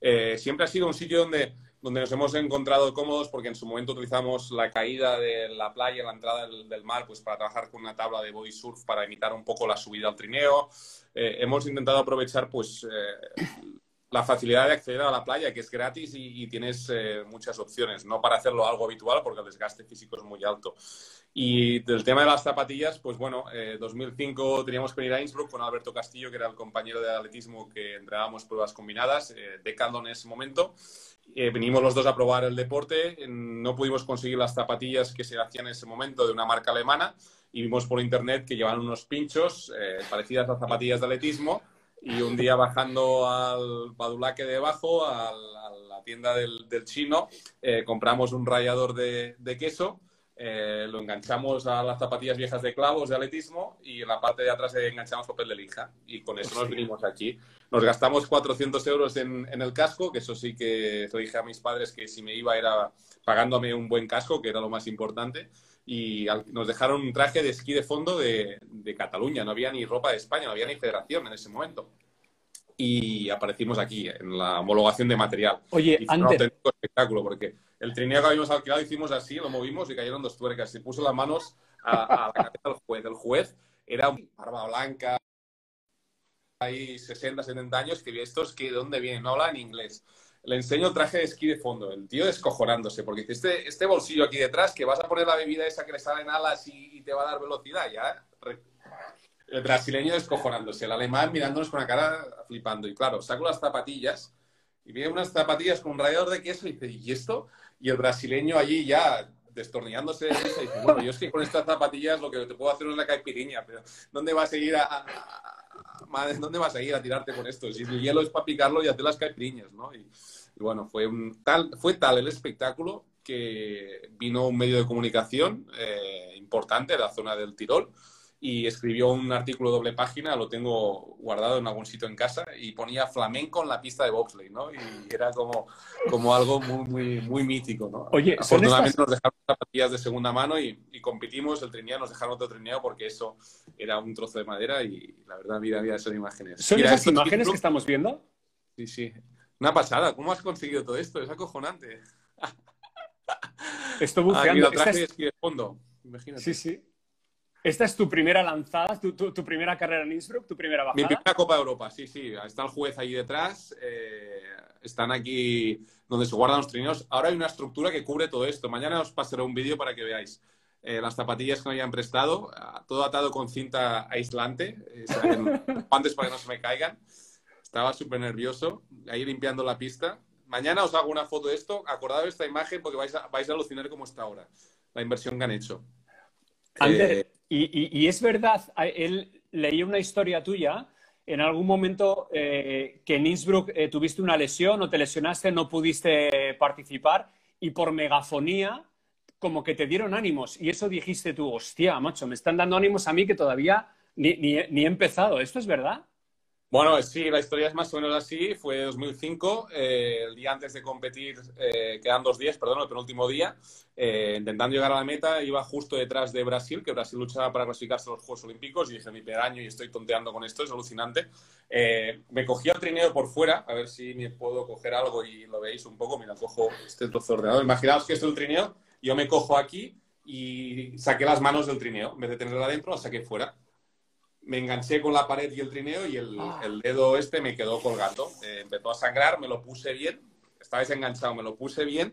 Eh, siempre ha sido un sitio donde donde nos hemos encontrado cómodos porque en su momento utilizamos la caída de la playa, la entrada del, mar, pues para trabajar con una tabla de body surf para imitar un poco la subida al trineo. Eh, hemos intentado aprovechar pues la facilidad de acceder a la playa, que es gratis y, tienes eh, muchas opciones, no para hacerlo algo habitual porque el desgaste físico es muy alto. Y del tema de las zapatillas, pues bueno, en 2005 teníamos que venir a Innsbruck con Alberto Castillo, que era el compañero de atletismo que entregábamos pruebas combinadas, de Caldo en ese momento. Eh, venimos los dos a probar el deporte, no pudimos conseguir las zapatillas que se hacían en ese momento de una marca alemana y vimos por internet que llevaban unos pinchos eh, parecidas a zapatillas de atletismo y un día bajando al Padulaque de abajo, a la tienda del, chino, eh, compramos un rallador de queso eh, lo enganchamos a las zapatillas viejas de clavos de atletismo y en la parte de atrás enganchamos papel de lija. Y con eso nos vinimos aquí. Nos gastamos 400 euros en, el casco, que eso sí que lo dije a mis padres que si me iba era pagándome un buen casco, que era lo más importante. Y nos dejaron un traje de esquí de fondo de, de, Cataluña. No había ni ropa de España, no había ni federación en ese momento. Y aparecimos aquí en la homologación de material. Oye, y un auténtico espectáculo porque el trineo que habíamos alquilado hicimos así, lo movimos y cayeron dos tuercas. Se puso las manos a, la cabeza del juez. El juez era un barba blanca, hay 60, 70 años, que estos que de dónde vienen, no habla en inglés le enseño el traje de esquí de fondo, el tío descojonándose, porque dice, este, este bolsillo aquí detrás, que vas a poner la bebida esa que le sale en alas y, te va a dar velocidad, ya. El brasileño descojonándose, el alemán mirándonos con la cara flipando. Y claro, saco las zapatillas y viene unas zapatillas con un radiador de queso y dice, ¿y esto? Y el brasileño allí ya destornillándose de risa dice, bueno, yo es que con estas zapatillas lo que te puedo hacer es una caipiriña, pero ¿dónde vas a ir a, madre, ¿dónde vas a ir a tirarte con esto? Si el hielo es para picarlo y hacer las caipiriñas, ¿no? Y, bueno, fue, tal, fue tal el espectáculo que vino un medio de comunicación eh, importante de la zona del Tirol y escribió un artículo doble página, lo tengo guardado en algún sitio en casa, y ponía flamenco en la pista de bobsleigh, ¿no? Y era como, como algo muy, muy, muy mítico, ¿no? Oye, Afortunadamente nos dejaron zapatillas de segunda mano y, y, competimos, el trineo, nos dejaron otro trineo porque eso era un trozo de madera y la verdad, vida, vida, son imágenes. ¿Son esas imágenes que estamos viendo? Sí, sí. Una pasada. ¿Cómo has conseguido todo esto? Es acojonante. Estoy buceando. Ah, traje es... de fondo. Imagínate. Sí, sí. ¿Esta es tu primera lanzada, tu, tu, primera carrera en Innsbruck, tu primera bajada? Mi primera Copa de Europa, sí, sí. Está el juez ahí detrás. Eh, están aquí donde se guardan los trineos. Ahora hay una estructura que cubre todo esto. Mañana os pasaré un vídeo para que veáis. Eh, las zapatillas que me habían prestado, todo atado con cinta aislante, eh, antes para que no se me caigan. Estaba súper nervioso, ahí limpiando la pista. Mañana os hago una foto de esto. Acordad de esta imagen porque vais a, vais a alucinar cómo está ahora, la inversión que han hecho. Antes, y, es verdad, él leí una historia tuya en algún momento eh, que en Innsbruck eh, tuviste una lesión o te lesionaste, no pudiste participar y por megafonía como que te dieron ánimos y eso dijiste tú, hostia, macho, me están dando ánimos a mí que todavía ni, ni he empezado. ¿Esto es verdad? Bueno, sí, la historia es más o menos así. Fue 2005, eh, el día antes de competir, eh, quedan dos días, perdón, el penúltimo día, eh, intentando llegar a la meta, iba justo detrás de Brasil, que Brasil luchaba para clasificarse a los Juegos Olímpicos, y dije, mi primer año y estoy tonteando con esto, es alucinante. me cogí el trineo por fuera, a ver si me puedo coger algo y lo veis un poco. Mira, cojo este trozo de ordenador. Imaginaos que esto es el trineo, yo me cojo aquí y saqué las manos del trineo. En vez de tenerla adentro, la saqué fuera me enganché con la pared y el trineo y el, ah. dedo este me quedó colgando. Eh, empezó a sangrar, me lo puse bien, estaba desenganchado, me lo puse bien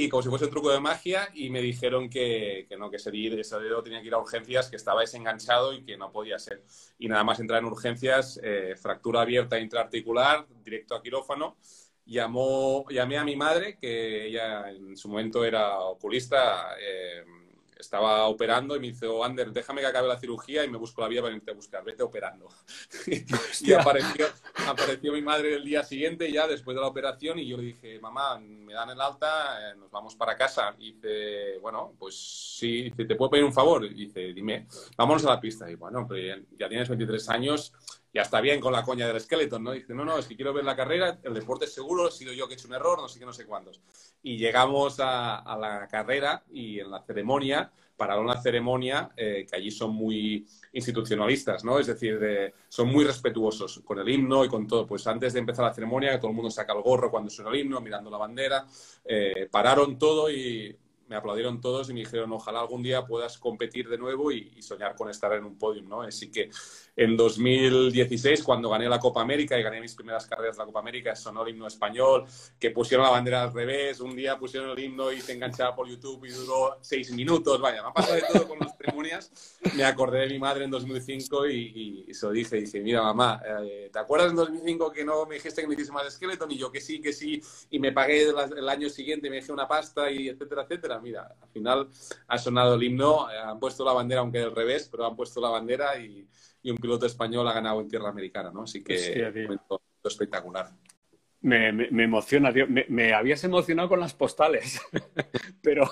y como si fuese un truco de magia y me dijeron que, que no, que ese dedo tenía que ir a urgencias, que estaba desenganchado y que no podía ser. Y nada más entrar en urgencias, eh, fractura abierta intraarticular, directo a quirófano. Llamó, llamé a mi madre, que ella en su momento era oculista. Eh, estaba operando y me dice, oh, Ander, déjame que acabe la cirugía y me busco la vía para irte a buscar, vete operando. y apareció, apareció mi madre el día siguiente, ya después de la operación, y yo le dije, mamá, me dan el alta, eh, nos vamos para casa. Y dice, bueno, pues sí, dice, ¿te puedo pedir un favor? Y dice, dime, vámonos a la pista. Y bueno, pero ya, tienes 23 años, ya está bien con la coña del esqueleto, ¿no? dice, no, no, es que quiero ver la carrera, el deporte es seguro, he sido yo que he hecho un error, no sé qué, no sé cuántos. Y llegamos a, la carrera y en la ceremonia para una ceremonia eh, que allí son muy institucionalistas, ¿no? Es decir, son muy respetuosos con el himno y con todo. Pues antes de empezar la ceremonia, todo el mundo saca el gorro cuando suena el himno, mirando la bandera, eh, pararon todo y me aplaudieron todos y me dijeron, ojalá algún día puedas competir de nuevo y, soñar con estar en un podium, ¿no? Así que en 2016, cuando gané la Copa América y gané mis primeras carreras de la Copa América, sonó el himno español, que pusieron la bandera al revés, un día pusieron el himno y se enganchaba por YouTube y duró seis minutos, vaya, me ha pasado de todo con las ceremonias. Me acordé de mi madre en 2005 y, y, se lo dije, dije, mira mamá, eh, ¿te acuerdas en 2005 que no me dijiste que me hiciese más Skeleton? Y yo que sí, que sí, y me pagué el año siguiente, me dejé una pasta y etcétera, etcétera mira, al final ha sonado el himno, eh, han puesto la bandera, aunque del revés, pero han puesto la bandera y, un piloto español ha ganado en tierra americana, ¿no? Así que un momento espectacular. Me, me, emociona, tío. Me, habías emocionado con las postales, pero,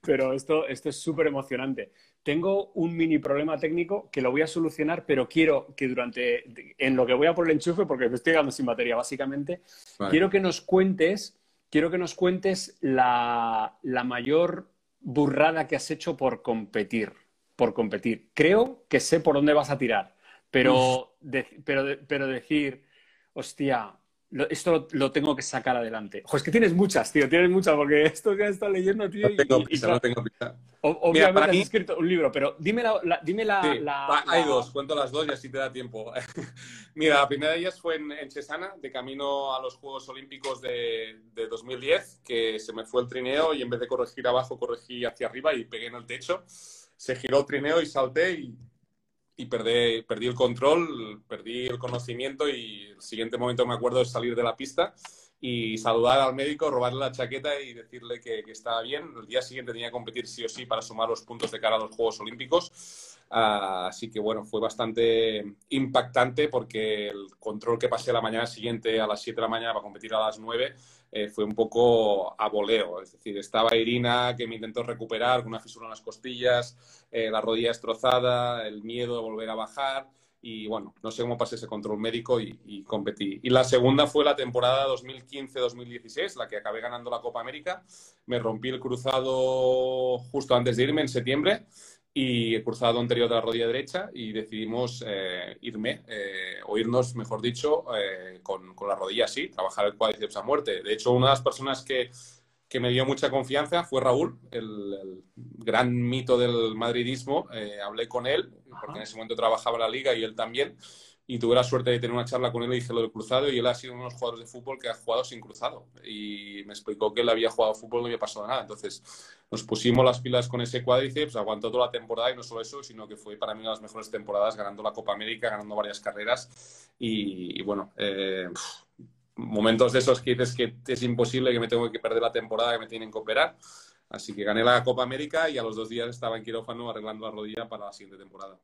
pero esto, esto es súper emocionante. Tengo un mini problema técnico que lo voy a solucionar, pero quiero que durante, en lo que voy a por el enchufe, porque me estoy quedando sin batería básicamente, quiero que nos cuentes quiero que nos cuentes la, mayor burrada que has hecho por competir? Por competir. Creo que sé por dónde vas a tirar, pero, pero, pero decir, hostia, esto lo, tengo que sacar adelante. Ojo, es que tienes muchas, tío, tienes muchas, porque esto que has estado leyendo, tío. No tengo prisa, no tengo prisa. Obviamente has escrito un libro, pero dime la. dime la, hay dos, cuento las dos y así te da tiempo. Mira, la primera de ellas fue en, Chesana, de camino a los Juegos Olímpicos de, de, 2010, que se me fue el trineo y en vez de corregir abajo, corregí hacia arriba y pegué en el techo. Se giró el trineo y salté y y perdí, perdí el control, perdí el conocimiento y el siguiente momento me acuerdo es salir de la pista y saludar al médico, robarle la chaqueta y decirle que, estaba bien. El día siguiente tenía que competir sí o sí para sumar los puntos de cara a los Juegos Olímpicos. Ah, así que bueno, fue bastante impactante porque el control que pasé la mañana siguiente a las 7 de la mañana para competir a las 9 eh, fue un poco a voleo. Es decir, estaba Irina que me intentó recuperar con una fisura en las costillas, eh, la rodilla destrozada, el miedo de volver a bajar. Y bueno, no sé cómo pasé ese control médico y, competí. Y la segunda fue la temporada 2015-2016, la que acabé ganando la Copa América. Me rompí el cruzado justo antes de irme en septiembre y el cruzado anterior de la rodilla derecha y decidimos eh, irme, eh, o irnos, mejor dicho, eh, con, con, la rodilla así, trabajar el cuádriceps a muerte. De hecho, una de las personas que, que me dio mucha confianza fue Raúl, el, gran mito del madridismo. hablé con él, porque en ese momento trabajaba en la liga y él también y tuve la suerte de tener una charla con él y dije lo del cruzado y él ha sido uno de los jugadores de fútbol que ha jugado sin cruzado y me explicó que él había jugado fútbol y no había pasado nada. Entonces nos pusimos las pilas con ese cuádriceps, aguantó toda la temporada y no solo eso, sino que fue para mí una de las mejores temporadas ganando la Copa América, ganando varias carreras y, bueno, eh, momentos de esos que dices que es imposible, que me tengo que perder la temporada, que me tienen que operar. Así que gané la Copa América y a los dos días estaba en quirófano arreglando la rodilla para la siguiente temporada.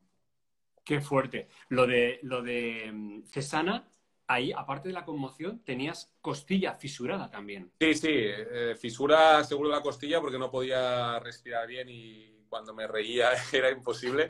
Qué fuerte. Lo de, lo de mm, Cesana, ahí, aparte de la conmoción, tenías costilla fisurada también. Sí, sí, eh, fisura seguro la costilla porque no podía respirar bien y cuando me reía era imposible.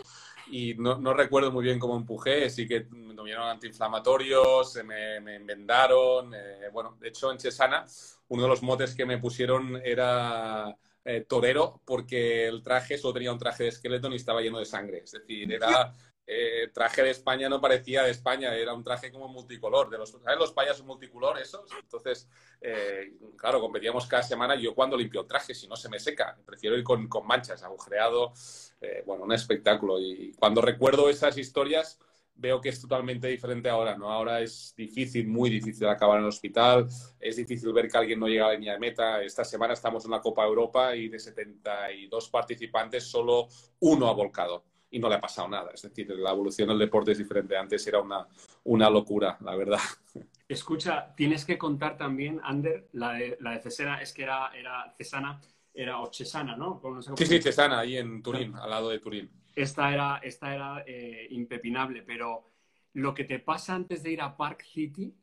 Y no, no recuerdo muy bien cómo empujé, sí que me dieron antiinflamatorios, me, me vendaron. Eh, bueno, de hecho, en Cesana, uno de los motes que me pusieron era eh, torero porque el traje solo tenía un traje de esqueleto y estaba lleno de sangre. Es decir, era eh, traje de España no parecía de España, era un traje como multicolor. De los, ¿Sabes los payasos multicolor esos? Entonces, eh, claro, competíamos cada semana yo cuando limpio el traje, si no se me seca, prefiero ir con, con manchas, agujereado, eh, bueno, un espectáculo. Y cuando recuerdo esas historias, veo que es totalmente diferente ahora, ¿no? Ahora es difícil, muy difícil acabar en el hospital, es difícil ver que alguien no llega a la línea de meta. Esta semana estamos en la Copa Europa y de 72 participantes, solo uno ha volcado y no le ha pasado nada. Es decir, la evolución del deporte es diferente. Antes era una, una locura, la verdad. Escucha, tienes que contar también, Ander, la de, la de Cesana, es que era, era Cesana, era o Cesana, ¿no? sí, sí, Cesana, ahí en Turín, al lado de Turín. Esta era, esta era eh, impepinable, pero lo que te pasa antes de ir a Park City,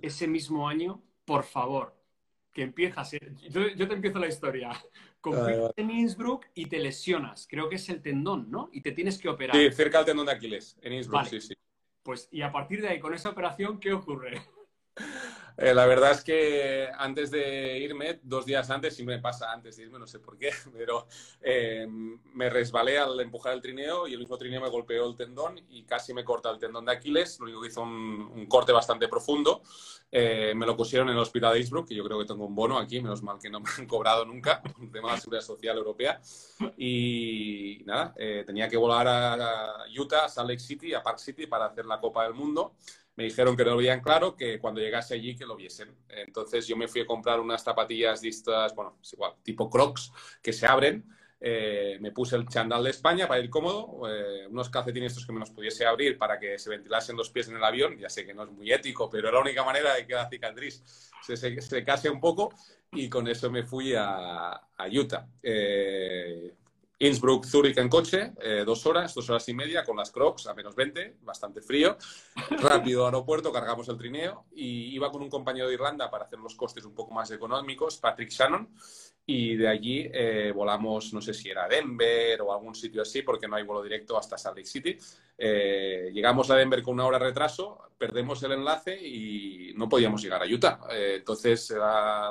ese mismo año, por favor, que empiezas. Yo, yo te empiezo la historia. Compites en Innsbruck y te lesionas. Creo que es el tendón, ¿no? Y te tienes que operar. Sí, cerca del tendón de Aquiles, en Innsbruck, sí, sí. Pues, y a partir de ahí, con esa operación, ¿qué ocurre? Eh, la verdad es que antes de irme, dos días antes, siempre me pasa antes de irme, no sé por qué, pero eh, me resbalé al empujar el trineo y el mismo trineo me golpeó el tendón y casi me corta el tendón de Aquiles, lo único que hizo un, corte bastante profundo. Eh, me lo pusieron en el hospital de Innsbruck, que yo creo que tengo un bono aquí, menos mal que no me han cobrado nunca, un tema de la seguridad social europea. Y nada, tenía que volar a Utah, a Salt Lake City, a Park City para hacer la Copa del Mundo me dijeron que no lo veían claro, que cuando llegase allí que lo viesen. Entonces yo me fui a comprar unas zapatillas de estas, bueno, es igual, tipo crocs, que se abren. Eh, me puse el chandal de España para ir cómodo, eh, unos calcetines estos que me los pudiese abrir para que se ventilasen los pies en el avión. Ya sé que no es muy ético, pero era la única manera de que la cicatriz se, se, case un poco y con eso me fui a, a Utah. Eh, Innsbruck, Zurich en coche, eh, dos horas, dos horas y media, con las crocs a menos 20, bastante frío. Rápido aeropuerto, cargamos el trineo y iba con un compañero de Irlanda para hacer los costes un poco más económicos, Patrick Shannon, y de allí eh, volamos, no sé si era Denver o algún sitio así, porque no hay vuelo directo hasta Salt Lake City. Eh, llegamos a Denver con una hora de retraso, perdemos el enlace y no podíamos llegar a Utah. Entonces el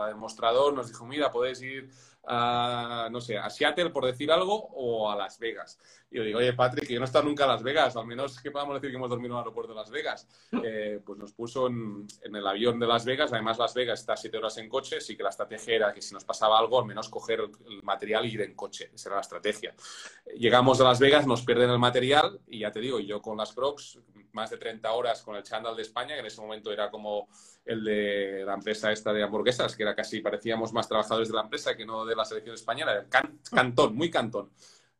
demostrador nos dijo, mira, podéis ir a, no sé, a Seattle, por decir algo, o a Las Vegas. Y yo digo, oye, Patrick, que yo no he estado nunca a Las Vegas, al menos que podamos decir que hemos dormido en el aeropuerto de Las Vegas. Eh, pues nos puso en, el avión de Las Vegas, además Las Vegas está siete horas en coche, así que la estrategia era que si nos pasaba algo, al menos coger el material y ir en coche, esa era la estrategia. Llegamos a Las Vegas, nos pierden el material, y ya te digo, yo con las Crocs, más de 30 horas con el chándal de España, que en ese momento era como el de la empresa esta de hamburguesas, que era casi, parecíamos más trabajadores de la empresa que no de la selección española, cantón, muy cantón.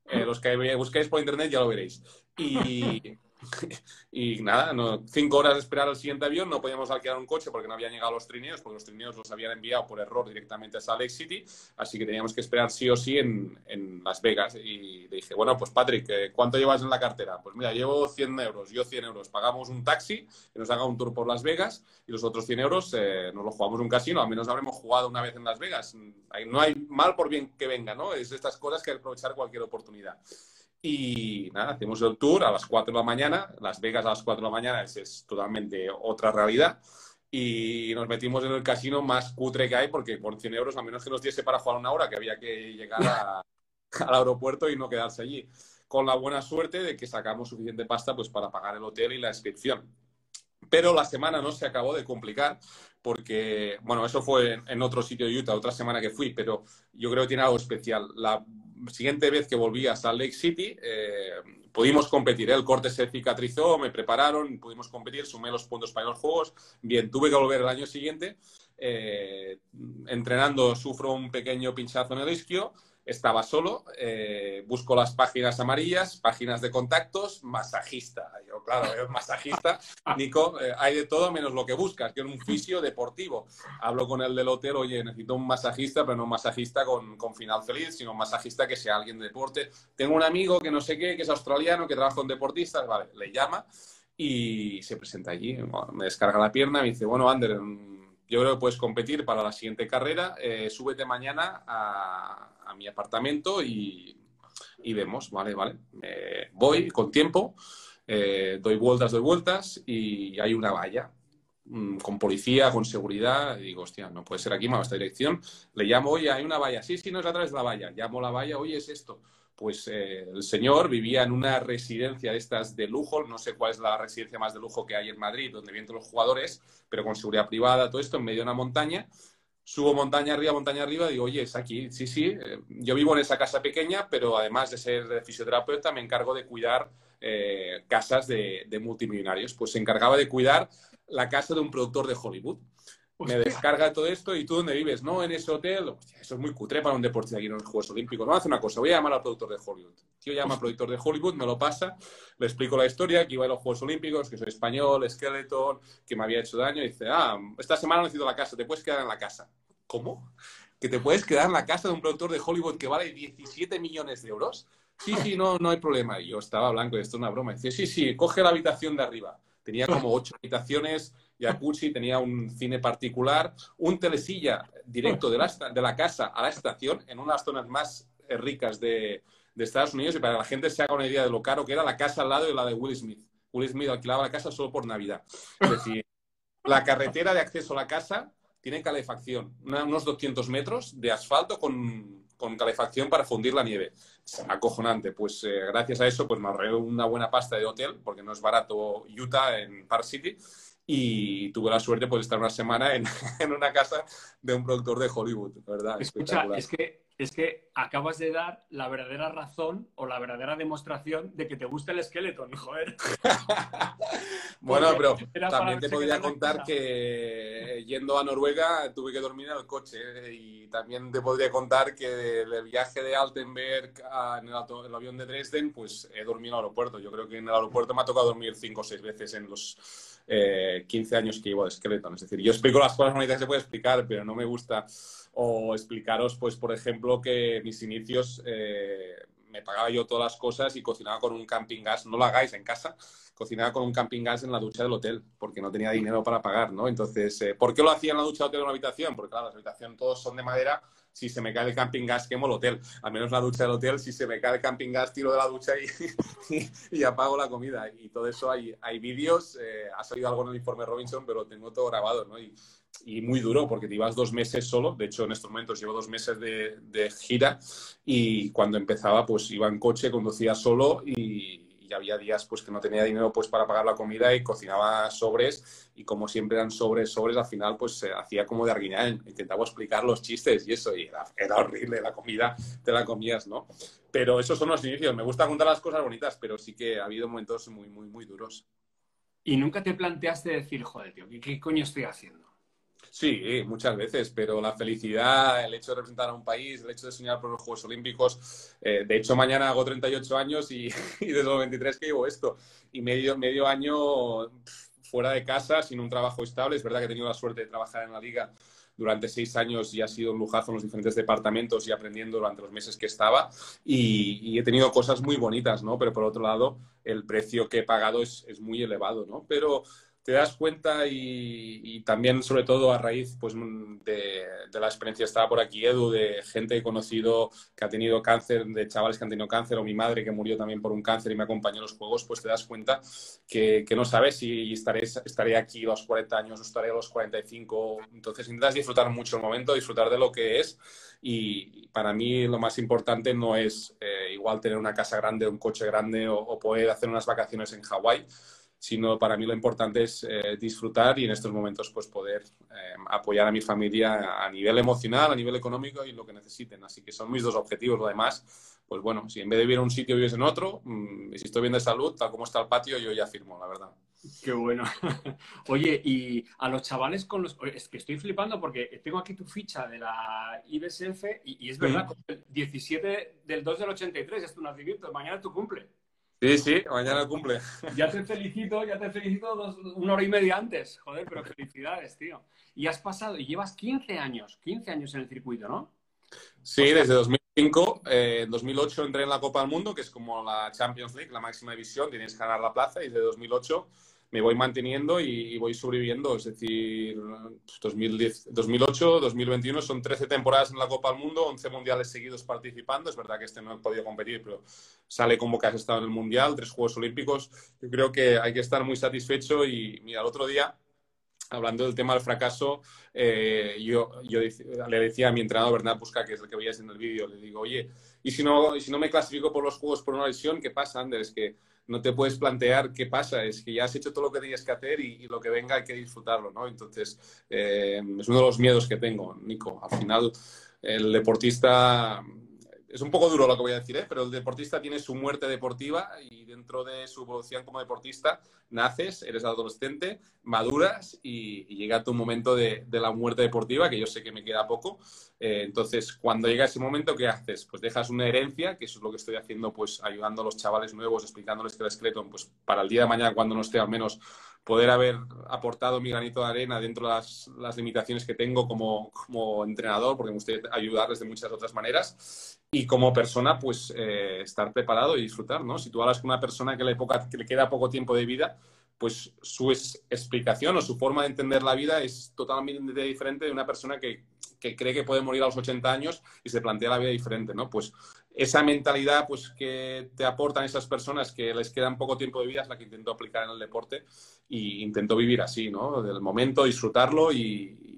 Eh, los que busquéis por internet ya lo veréis. Y, y nada, no, cinco horas de esperar al siguiente avión, no podíamos alquilar un coche porque no habían llegado los trineos, porque los trineos los habían enviado por error directamente a Salt Lake City, así que teníamos que esperar sí o sí en, en Las Vegas. Y le dije, bueno, pues Patrick, eh, ¿cuánto llevas en la cartera? Pues mira, llevo 100 euros, yo 100 euros. Pagamos un taxi que nos haga un tour por Las Vegas y los otros 100 euros eh, nos lo jugamos un casino, al menos habremos jugado una vez en Las Vegas. No hay mal por bien que venga, ¿no? Es estas cosas que hay que aprovechar cualquier oportunidad. Y nada, hacemos el tour a las 4 de la mañana. Las Vegas a las 4 de la mañana es, totalmente otra realidad. Y nos metimos en el casino más cutre que hay, porque por 100 euros, a menos que nos diese para jugar una hora, que había que llegar al aeropuerto y no quedarse allí. Con la buena suerte de que sacamos suficiente pasta pues, para pagar el hotel y la inscripción. Pero la semana no se acabó de complicar porque, bueno, eso fue en otro sitio de Utah, otra semana que fui, pero yo creo que tiene algo especial. La siguiente vez que volví a Salt Lake City, eh, pudimos competir. El corte se cicatrizó, me prepararon, pudimos competir, sumé los puntos para los juegos. Bien, tuve que volver el año siguiente. Eh, entrenando sufro un pequeño pinchazo en el isquio estaba solo, eh, busco las páginas amarillas, páginas de contactos, masajista. Yo, claro, es masajista. Nico, eh, hay de todo menos lo que buscas, que es un fisio deportivo. Hablo con el del hotel, oye, necesito un masajista, pero no un masajista con, final feliz, sino un masajista que sea alguien de deporte. Tengo un amigo que no sé qué, que es australiano, que trabaja con deportistas, vale, le llama y se presenta allí. Me descarga la pierna, me dice, bueno, Ander, yo creo que puedes competir para la siguiente carrera, eh, súbete mañana a, mi apartamento y, vemos, vale, vale. voy con tiempo, eh, doy vueltas, doy vueltas y hay una valla mm, con policía, con seguridad, y digo, hostia, no puede ser aquí, me esta dirección. Le llamo, oye, hay una valla. Sí, sí, no es a través de la valla. Llamo la valla, oye, es esto pues eh, el señor vivía en una residencia de estas de lujo, no sé cuál es la residencia más de lujo que hay en Madrid, donde vienen los jugadores, pero con seguridad privada, todo esto en medio de una montaña. Subo montaña arriba, montaña arriba, digo, oye, es aquí, sí, sí, eh, yo vivo en esa casa pequeña, pero además de ser fisioterapeuta, me encargo de cuidar eh, casas de multimillonarios. Pues se encargaba de cuidar la casa de un productor de Hollywood me descarga todo esto y tú dónde vives, ¿no? En ese hotel. eso es muy cutre para un deportista aquí en los Juegos Olímpicos. No, hace una cosa, voy a llamar al productor de Hollywood. Tío llama al productor de Hollywood, me lo pasa, le explico la historia, que iba a los Juegos Olímpicos, que soy español, Skeleton, que me había hecho daño, y dice, ah, esta semana necesito la casa, te puedes quedar en la casa. ¿Cómo? ¿Que te puedes quedar en la casa de un productor de Hollywood que vale 17 millones de euros? Sí, sí, no, no hay problema. Y yo estaba blanco, esto es una broma. Dice, sí, sí, coge la habitación de arriba. Tenía como ocho habitaciones, jacuzzi, tenía un cine particular, un telesilla directo de la, de la casa a la estación, en unas zonas más eh, ricas de, de Estados Unidos, y para que la gente se haga una idea de lo caro que era la casa al lado de la de Will Smith. Will Smith alquilaba la casa solo por Navidad. Es decir, la carretera de acceso a la casa tiene calefacción, unos 200 metros de asfalto con, con calefacción para fundir la nieve. Acojonante. Pues eh, gracias a eso pues me ahorré una buena pasta de hotel, porque no es barato Utah en Park City y tuve la suerte pues, de estar una semana en, en, una casa de un productor de Hollywood, ¿verdad? Escucha, es que, es que acabas de dar la verdadera razón o la verdadera demostración de que te gusta el Skeleton, joder. bueno, pero también te podría contar que yendo a Noruega tuve que dormir en el coche ¿eh? y también te podría contar que el viaje de Altenberg en el, el, avión de Dresden, pues he dormido en el aeropuerto. Yo creo que en el aeropuerto me ha tocado dormir cinco o seis veces en los 15 eh, años que llevo de Skeleton. Es decir, yo explico las cosas bonitas que se puede explicar, pero no me gusta o explicaros, pues, por ejemplo, que mis inicios eh, me pagaba yo todas las cosas y cocinaba con un camping gas. No lo hagáis en casa. Cocinaba con un camping gas en la ducha del hotel porque no tenía dinero para pagar, ¿no? Entonces, eh, ¿por qué lo hacía en la ducha del hotel en una habitación? Porque, claro, las habitaciones todos son de madera si se me cae el camping gas, quemo el hotel. Al menos la ducha del hotel, si se me cae el camping gas, tiro de la ducha y, y, apago la comida. Y todo eso hay, hay vídeos, eh, ha salido algo en el informe Robinson, pero tengo todo grabado, ¿no? Y, y muy duro porque te ibas dos meses solo. De hecho, en estos momentos llevo dos meses de, de gira y cuando empezaba, pues iba en coche, conducía solo y, y había días pues que no tenía dinero pues para pagar la comida y cocinaba sobres y como siempre eran sobres, sobres, al final pues se hacía como de arguiñar, intentaba explicar los chistes y eso, y era, era, horrible, la comida te la comías, ¿no? Pero esos son los inicios, me gusta contar las cosas bonitas, pero sí que ha habido momentos muy, muy, muy duros. ¿Y nunca te planteaste decir, joder, tío, ¿qué, qué coño estoy haciendo? Sí, muchas veces, pero la felicidad, el hecho de representar a un país, el hecho de soñar por los Juegos Olímpicos, eh, de hecho mañana hago 38 años y, desde los 23 que llevo esto, y medio, medio año fuera de casa, sin un trabajo estable, es verdad que he tenido la suerte de trabajar en la liga durante seis años y ha sido un lujazo en los diferentes departamentos y aprendiendo durante los meses que estaba y, y he tenido cosas muy bonitas, ¿no? Pero por otro lado, el precio que he pagado es, es muy elevado, ¿no? Pero te das cuenta y, y, también, sobre todo, a raíz pues, de, de, la experiencia, estaba por aquí Edu, de gente que he conocido que ha tenido cáncer, de chavales que han tenido cáncer, o mi madre que murió también por un cáncer y me acompañó en los juegos, pues te das cuenta que, no sabes si estaré, estaré aquí a los 40 años o estaré a los 45. Entonces intentas disfrutar mucho el momento, disfrutar de lo que es. Y para mí lo más importante no es eh, igual tener una casa grande, un coche grande o poder hacer unas vacaciones en Hawái sino para mí lo importante es eh, disfrutar y en estos momentos pues poder eh, apoyar a mi familia a nivel emocional, a nivel económico y lo que necesiten. Así que son mis dos objetivos. Lo demás, pues bueno, si en vez de vivir en un sitio vives en otro, mmm, y si estoy bien de salud, tal como está el patio, yo ya firmo, la verdad. Qué bueno. Oye, y a los chavales con los... Es que estoy flipando porque tengo aquí tu ficha de la IBSF y, y es verdad, sí. el 17 del 2 del 83 es tu nacimiento, mañana tu cumple. Sí, sí, mañana cumple. Ya te felicito, ya te felicito dos, una hora y media antes. Joder, pero felicidades, tío. Y has pasado, y llevas 15 años, 15 años en el circuito, ¿no? Sí, desde 2005. Eh, en 2008 entré en la Copa del Mundo, que es como la Champions League, la máxima división, tienes que ganar la plaza, y desde 2008 me voy manteniendo y, y, voy sobreviviendo. Es decir, 2010, 2008, 2021 son 13 temporadas en la Copa del Mundo, 11 mundiales seguidos participando. Es verdad que este no he podido competir, pero sale como que has estado en el mundial, tres Juegos Olímpicos. Yo creo que hay que estar muy satisfecho y mira, el otro día hablando del tema del fracaso, eh, yo, yo, le decía a mi entrenador Bernard Busca, que es el que veías en el vídeo, le digo, oye, ¿y si, no, ¿y si no me clasifico por los Juegos por una lesión? ¿Qué pasa, Ander? Es que no te puedes plantear qué pasa, es que ya has hecho todo lo que tenías que hacer y, lo que venga hay que disfrutarlo, ¿no? Entonces, eh, es uno de los miedos que tengo, Nico. Al final, el deportista es un poco duro lo que voy a decir, ¿eh? pero el deportista tiene su muerte deportiva y dentro de su evolución como deportista naces, eres adolescente, maduras y, y llega tu momento de, de, la muerte deportiva, que yo sé que me queda poco. Eh, entonces, cuando llega ese momento, ¿qué haces? Pues dejas una herencia, que eso es lo que estoy haciendo, pues ayudando a los chavales nuevos, explicándoles que el esqueleto, pues para el día de mañana, cuando no esté al menos poder haber aportado mi granito de arena dentro de las, las limitaciones que tengo como, como, entrenador, porque me gustaría ayudarles de muchas otras maneras. Y como persona, pues eh, estar preparado y disfrutar, ¿no? Si tú hablas con una persona que le, poca, que le queda poco tiempo de vida, pues su es, explicación o su forma de entender la vida es totalmente diferente de una persona que, que, cree que puede morir a los 80 años y se plantea la vida diferente, ¿no? Pues esa mentalidad pues, que te aportan esas personas que les quedan poco tiempo de vida es la que intento aplicar en el deporte y intento vivir así, ¿no? Del momento, disfrutarlo y,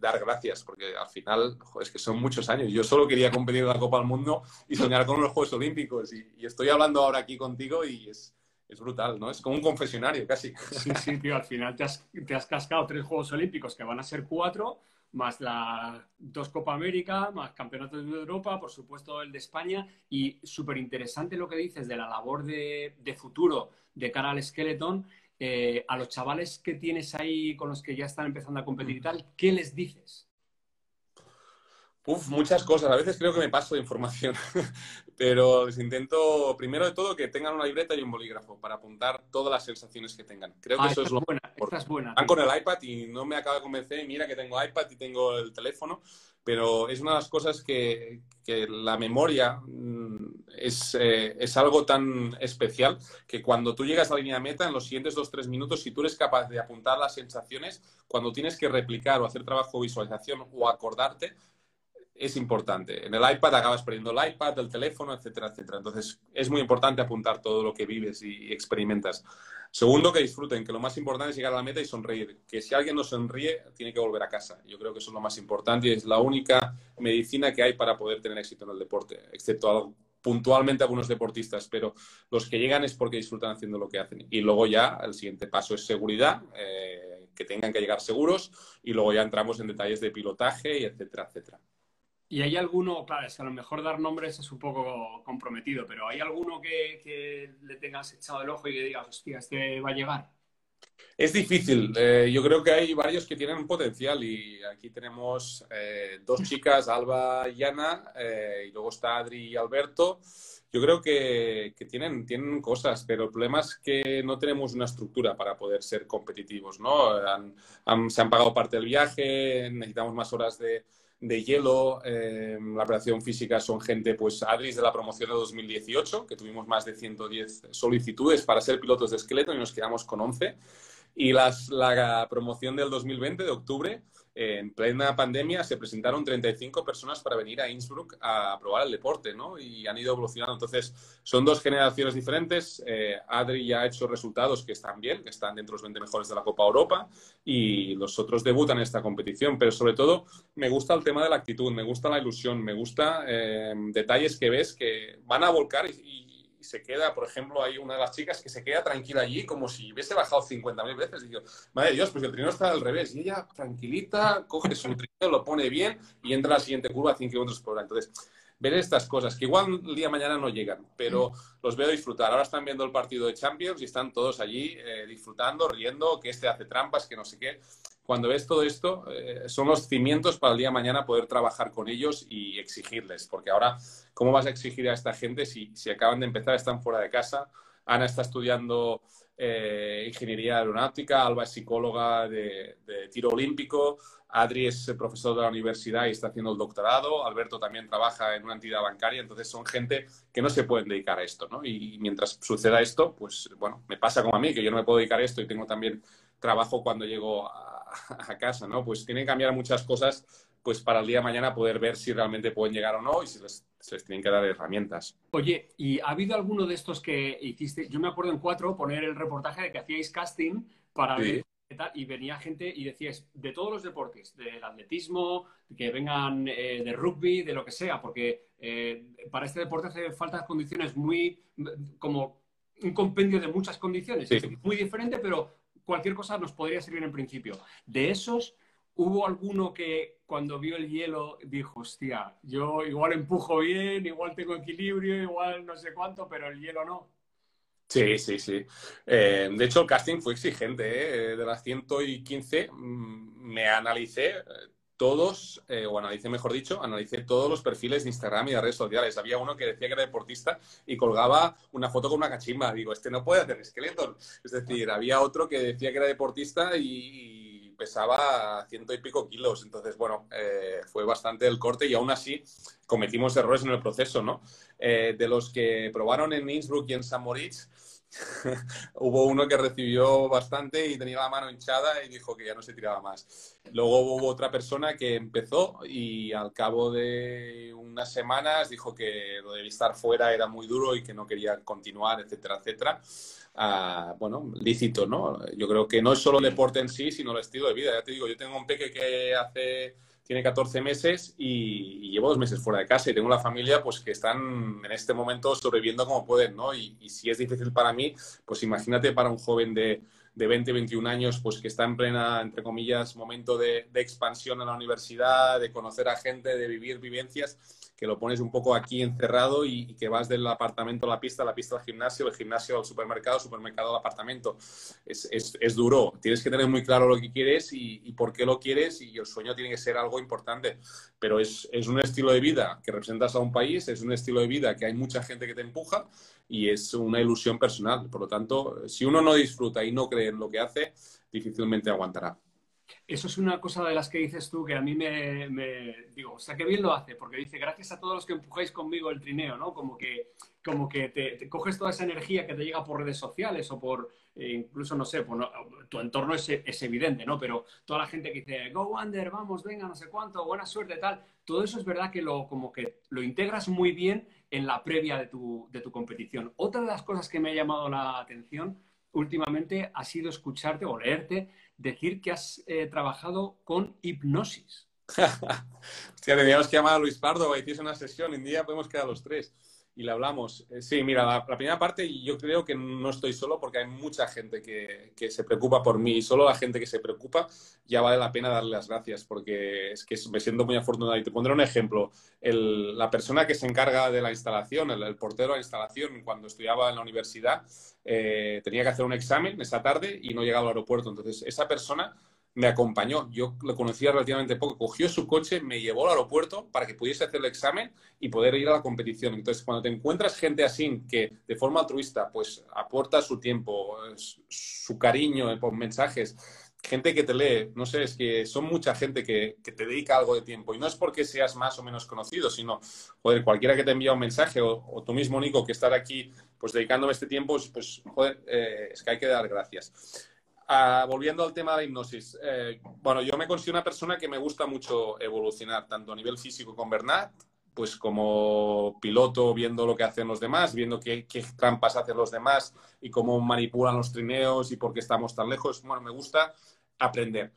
dar gracias, porque al final es que son muchos años. Yo solo quería competir en la Copa del Mundo y soñar con los Juegos Olímpicos y, y estoy hablando ahora aquí contigo y es, es brutal, ¿no? Es como un confesionario casi. Sí, sí, tío, al final te has, te has cascado tres Juegos Olímpicos que van a ser cuatro más las dos Copa América, más Campeonatos de Europa, por supuesto el de España, y súper interesante lo que dices de la labor de, de, futuro de cara al Skeleton. Eh, a los chavales que tienes ahí con los que ya están empezando a competir y tal, ¿qué les dices? Uf, muchas cosas. A veces creo que me paso de información, pero les intento, primero de todo, que tengan una libreta y un bolígrafo para apuntar todas las sensaciones que tengan. Creo que ah, eso es lo buena, esta es buena. Van con el iPad y no me acaba de convencer. Mira que tengo iPad y tengo el teléfono, pero es una de las cosas que, que la memoria mm, es, eh, es, algo tan especial que cuando tú llegas a la línea meta, en los siguientes dos tres minutos, si tú eres capaz de apuntar las sensaciones, cuando tienes que replicar o hacer trabajo de visualización o acordarte, es importante. En el iPad acabas perdiendo el iPad, el teléfono, etcétera, etcétera. Entonces, es muy importante apuntar todo lo que vives y experimentas. Segundo, que disfruten, que lo más importante es llegar a la meta y sonreír. Que si alguien no sonríe, tiene que volver a casa. Yo creo que eso es lo más importante y es la única medicina que hay para poder tener éxito en el deporte, excepto puntualmente algunos deportistas, pero los que llegan es porque disfrutan haciendo lo que hacen. Y luego ya el siguiente paso es seguridad, eh, que tengan que llegar seguros y luego ya entramos en detalles de pilotaje y etcétera, etcétera. ¿Y hay alguno, claro, es que a lo mejor dar nombres es un poco comprometido, pero ¿hay alguno que, le tengas echado el ojo y que digas, hostia, este va a llegar? Es difícil. Eh, yo creo que hay varios que tienen un potencial y aquí tenemos eh, dos chicas, Alba y Ana, eh, y luego está Adri y Alberto. Yo creo que, tienen, tienen cosas, pero el problema es que no tenemos una estructura para poder ser competitivos, ¿no? se han pagado parte del viaje, necesitamos más horas de, de hielo, eh, la operación física son gente, pues Adris de la promoción de 2018, que tuvimos más de 110 solicitudes para ser pilotos de esqueleto y nos quedamos con 11. Y las, la promoción del 2020, de octubre, en plena pandemia se presentaron 35 personas para venir a Innsbruck a probar el deporte, ¿no? Y han ido evolucionando. Entonces, son dos generaciones diferentes. Eh, Adri ya ha hecho resultados que están bien, que están dentro de los 20 mejores de la Copa Europa y los otros debutan en esta competición. Pero sobre todo, me gusta el tema de la actitud, me gusta la ilusión, me gusta eh, detalles que ves que van a volcar y y se queda, por ejemplo, hay una de las chicas que se queda tranquila allí como si hubiese bajado 50.000 veces. Y digo, madre Dios, pues el trineo está al revés. Y ella, tranquilita, coge su trineo, lo pone bien y entra a la siguiente curva a 100 kilómetros por hora. Entonces, ver estas cosas, que igual el día de mañana no llegan, pero los veo disfrutar. Ahora están viendo el partido de Champions y están todos allí eh, disfrutando, riendo, que este hace trampas, que no sé qué cuando ves todo esto, eh, son los cimientos para el día de mañana poder trabajar con ellos y exigirles. Porque ahora, ¿cómo vas a exigir a esta gente si, si acaban de empezar, están fuera de casa? Ana está estudiando eh, ingeniería aeronáutica, Alba es psicóloga de, tiro olímpico, Adri es profesor de la universidad y está haciendo el doctorado, Alberto también trabaja en una entidad bancaria, entonces son gente que no se pueden dedicar a esto, ¿no? Y, mientras suceda esto, pues bueno, me pasa como a mí, que yo no me puedo dedicar a esto y tengo también trabajo cuando llego a, a casa, ¿no? Pues tienen que cambiar muchas cosas pues para el día de mañana poder ver si realmente pueden llegar o no y si les, se les tienen que dar herramientas. Oye, ¿y ha habido alguno de estos que hiciste? Yo me acuerdo en cuatro poner el reportaje de que hacíais casting para ver qué tal, y venía gente y decíais de todos los deportes, del atletismo, que vengan eh, de rugby, de lo que sea, porque eh, para este deporte hace falta condiciones muy como un compendio de muchas condiciones, muy diferente, pero cualquier cosa nos podría servir en principio. De esos, ¿hubo alguno que cuando vio el hielo dijo, hostia, yo igual empujo bien, igual tengo equilibrio, igual no sé cuánto, pero el hielo no? Sí, sí, sí. Eh, de hecho, el casting fue exigente. ¿eh? De las 115 mm, me analicé todos, eh, o analicé, mejor dicho, analicé todos los perfiles de Instagram y de redes sociales. Había uno que decía que era deportista y colgaba una foto con una cachimba. Digo, este no puede hacer esqueleto. Es decir, había otro que decía que era deportista y pesaba ciento y pico kilos. Entonces, bueno, eh, fue bastante el corte y aún así cometimos errores en el proceso, ¿no? Eh, de los que probaron en Innsbruck y en San Moritz, hubo uno que recibió bastante y tenía la mano hinchada y dijo que ya no se tiraba más. Luego hubo otra persona que empezó y al cabo de unas semanas dijo que lo de estar fuera era muy duro y que no quería continuar, etcétera, etcétera. Ah, bueno, lícito, ¿no? Yo creo que no es solo el deporte en sí, sino el estilo de vida. Ya te digo, yo tengo un peque que hace tiene 14 meses y, llevo dos meses fuera de casa y tengo la familia pues que están en este momento sobreviviendo como pueden, ¿no? Y, si es difícil para mí, pues imagínate para un joven de, de 20, 21 años, pues que está en plena, entre comillas, momento de, de expansión en la universidad, de conocer a gente, de vivir vivencias que lo pones un poco aquí encerrado y, que vas del apartamento a la pista, la pista al gimnasio, el gimnasio al supermercado, supermercado al apartamento. Es, es, es duro. Tienes que tener muy claro lo que quieres y, y, por qué lo quieres y el sueño tiene que ser algo importante. Pero es, es un estilo de vida que representas a un país, es un estilo de vida que hay mucha gente que te empuja y es una ilusión personal. Por lo tanto, si uno no disfruta y no cree en lo que hace, difícilmente aguantará. Eso es una cosa de las que dices tú que a mí me, digo, o sea, qué bien lo hace, porque dice, gracias a todos los que empujáis conmigo el trineo, ¿no? Como que, como que te, coges toda esa energía que te llega por redes sociales o por, eh, incluso, no sé, pues tu entorno es, es, evidente, ¿no? Pero toda la gente que dice, go Wander, vamos, venga, no sé cuánto, buena suerte, tal, todo eso es verdad que lo, como que lo integras muy bien en la previa de tu, de tu competición. Otra de las cosas que me ha llamado la atención últimamente ha sido escucharte o leerte decir que has eh, trabajado con hipnosis. Hostia, teníamos que llamar a Luis Pardo, hiciste una sesión, en día podemos quedar los tres y le hablamos. Eh, sí, mira, la, primera parte yo creo que no estoy solo porque hay mucha gente que, que, se preocupa por mí y solo la gente que se preocupa ya vale la pena darle las gracias porque es que me siento muy afortunado. Y te pondré un ejemplo. El, la persona que se encarga de la instalación, el, portero de la instalación, cuando estudiaba en la universidad, eh, tenía que hacer un examen esa tarde y no llegaba al aeropuerto. Entonces, esa persona me acompañó. Yo lo conocía relativamente poco. Cogió su coche, me llevó al aeropuerto para que pudiese hacer el examen y poder ir a la competición. Entonces, cuando te encuentras gente así que de forma altruista pues aporta su tiempo, su cariño por mensajes, gente que te lee, no sé, es que son mucha gente que, te dedica algo de tiempo. Y no es porque seas más o menos conocido, sino, joder, cualquiera que te envía un mensaje o, tú mismo, Nico, que estar aquí pues dedicándome este tiempo, pues, joder, eh, es que hay que dar gracias. Ah, volviendo al tema de la hipnosis, eh, bueno, yo me considero una persona que me gusta mucho evolucionar, tanto a nivel físico con Bernat, pues como piloto, viendo lo que hacen los demás, viendo qué, trampas hacen los demás y cómo manipulan los trineos y por qué estamos tan lejos. Bueno, me gusta aprender.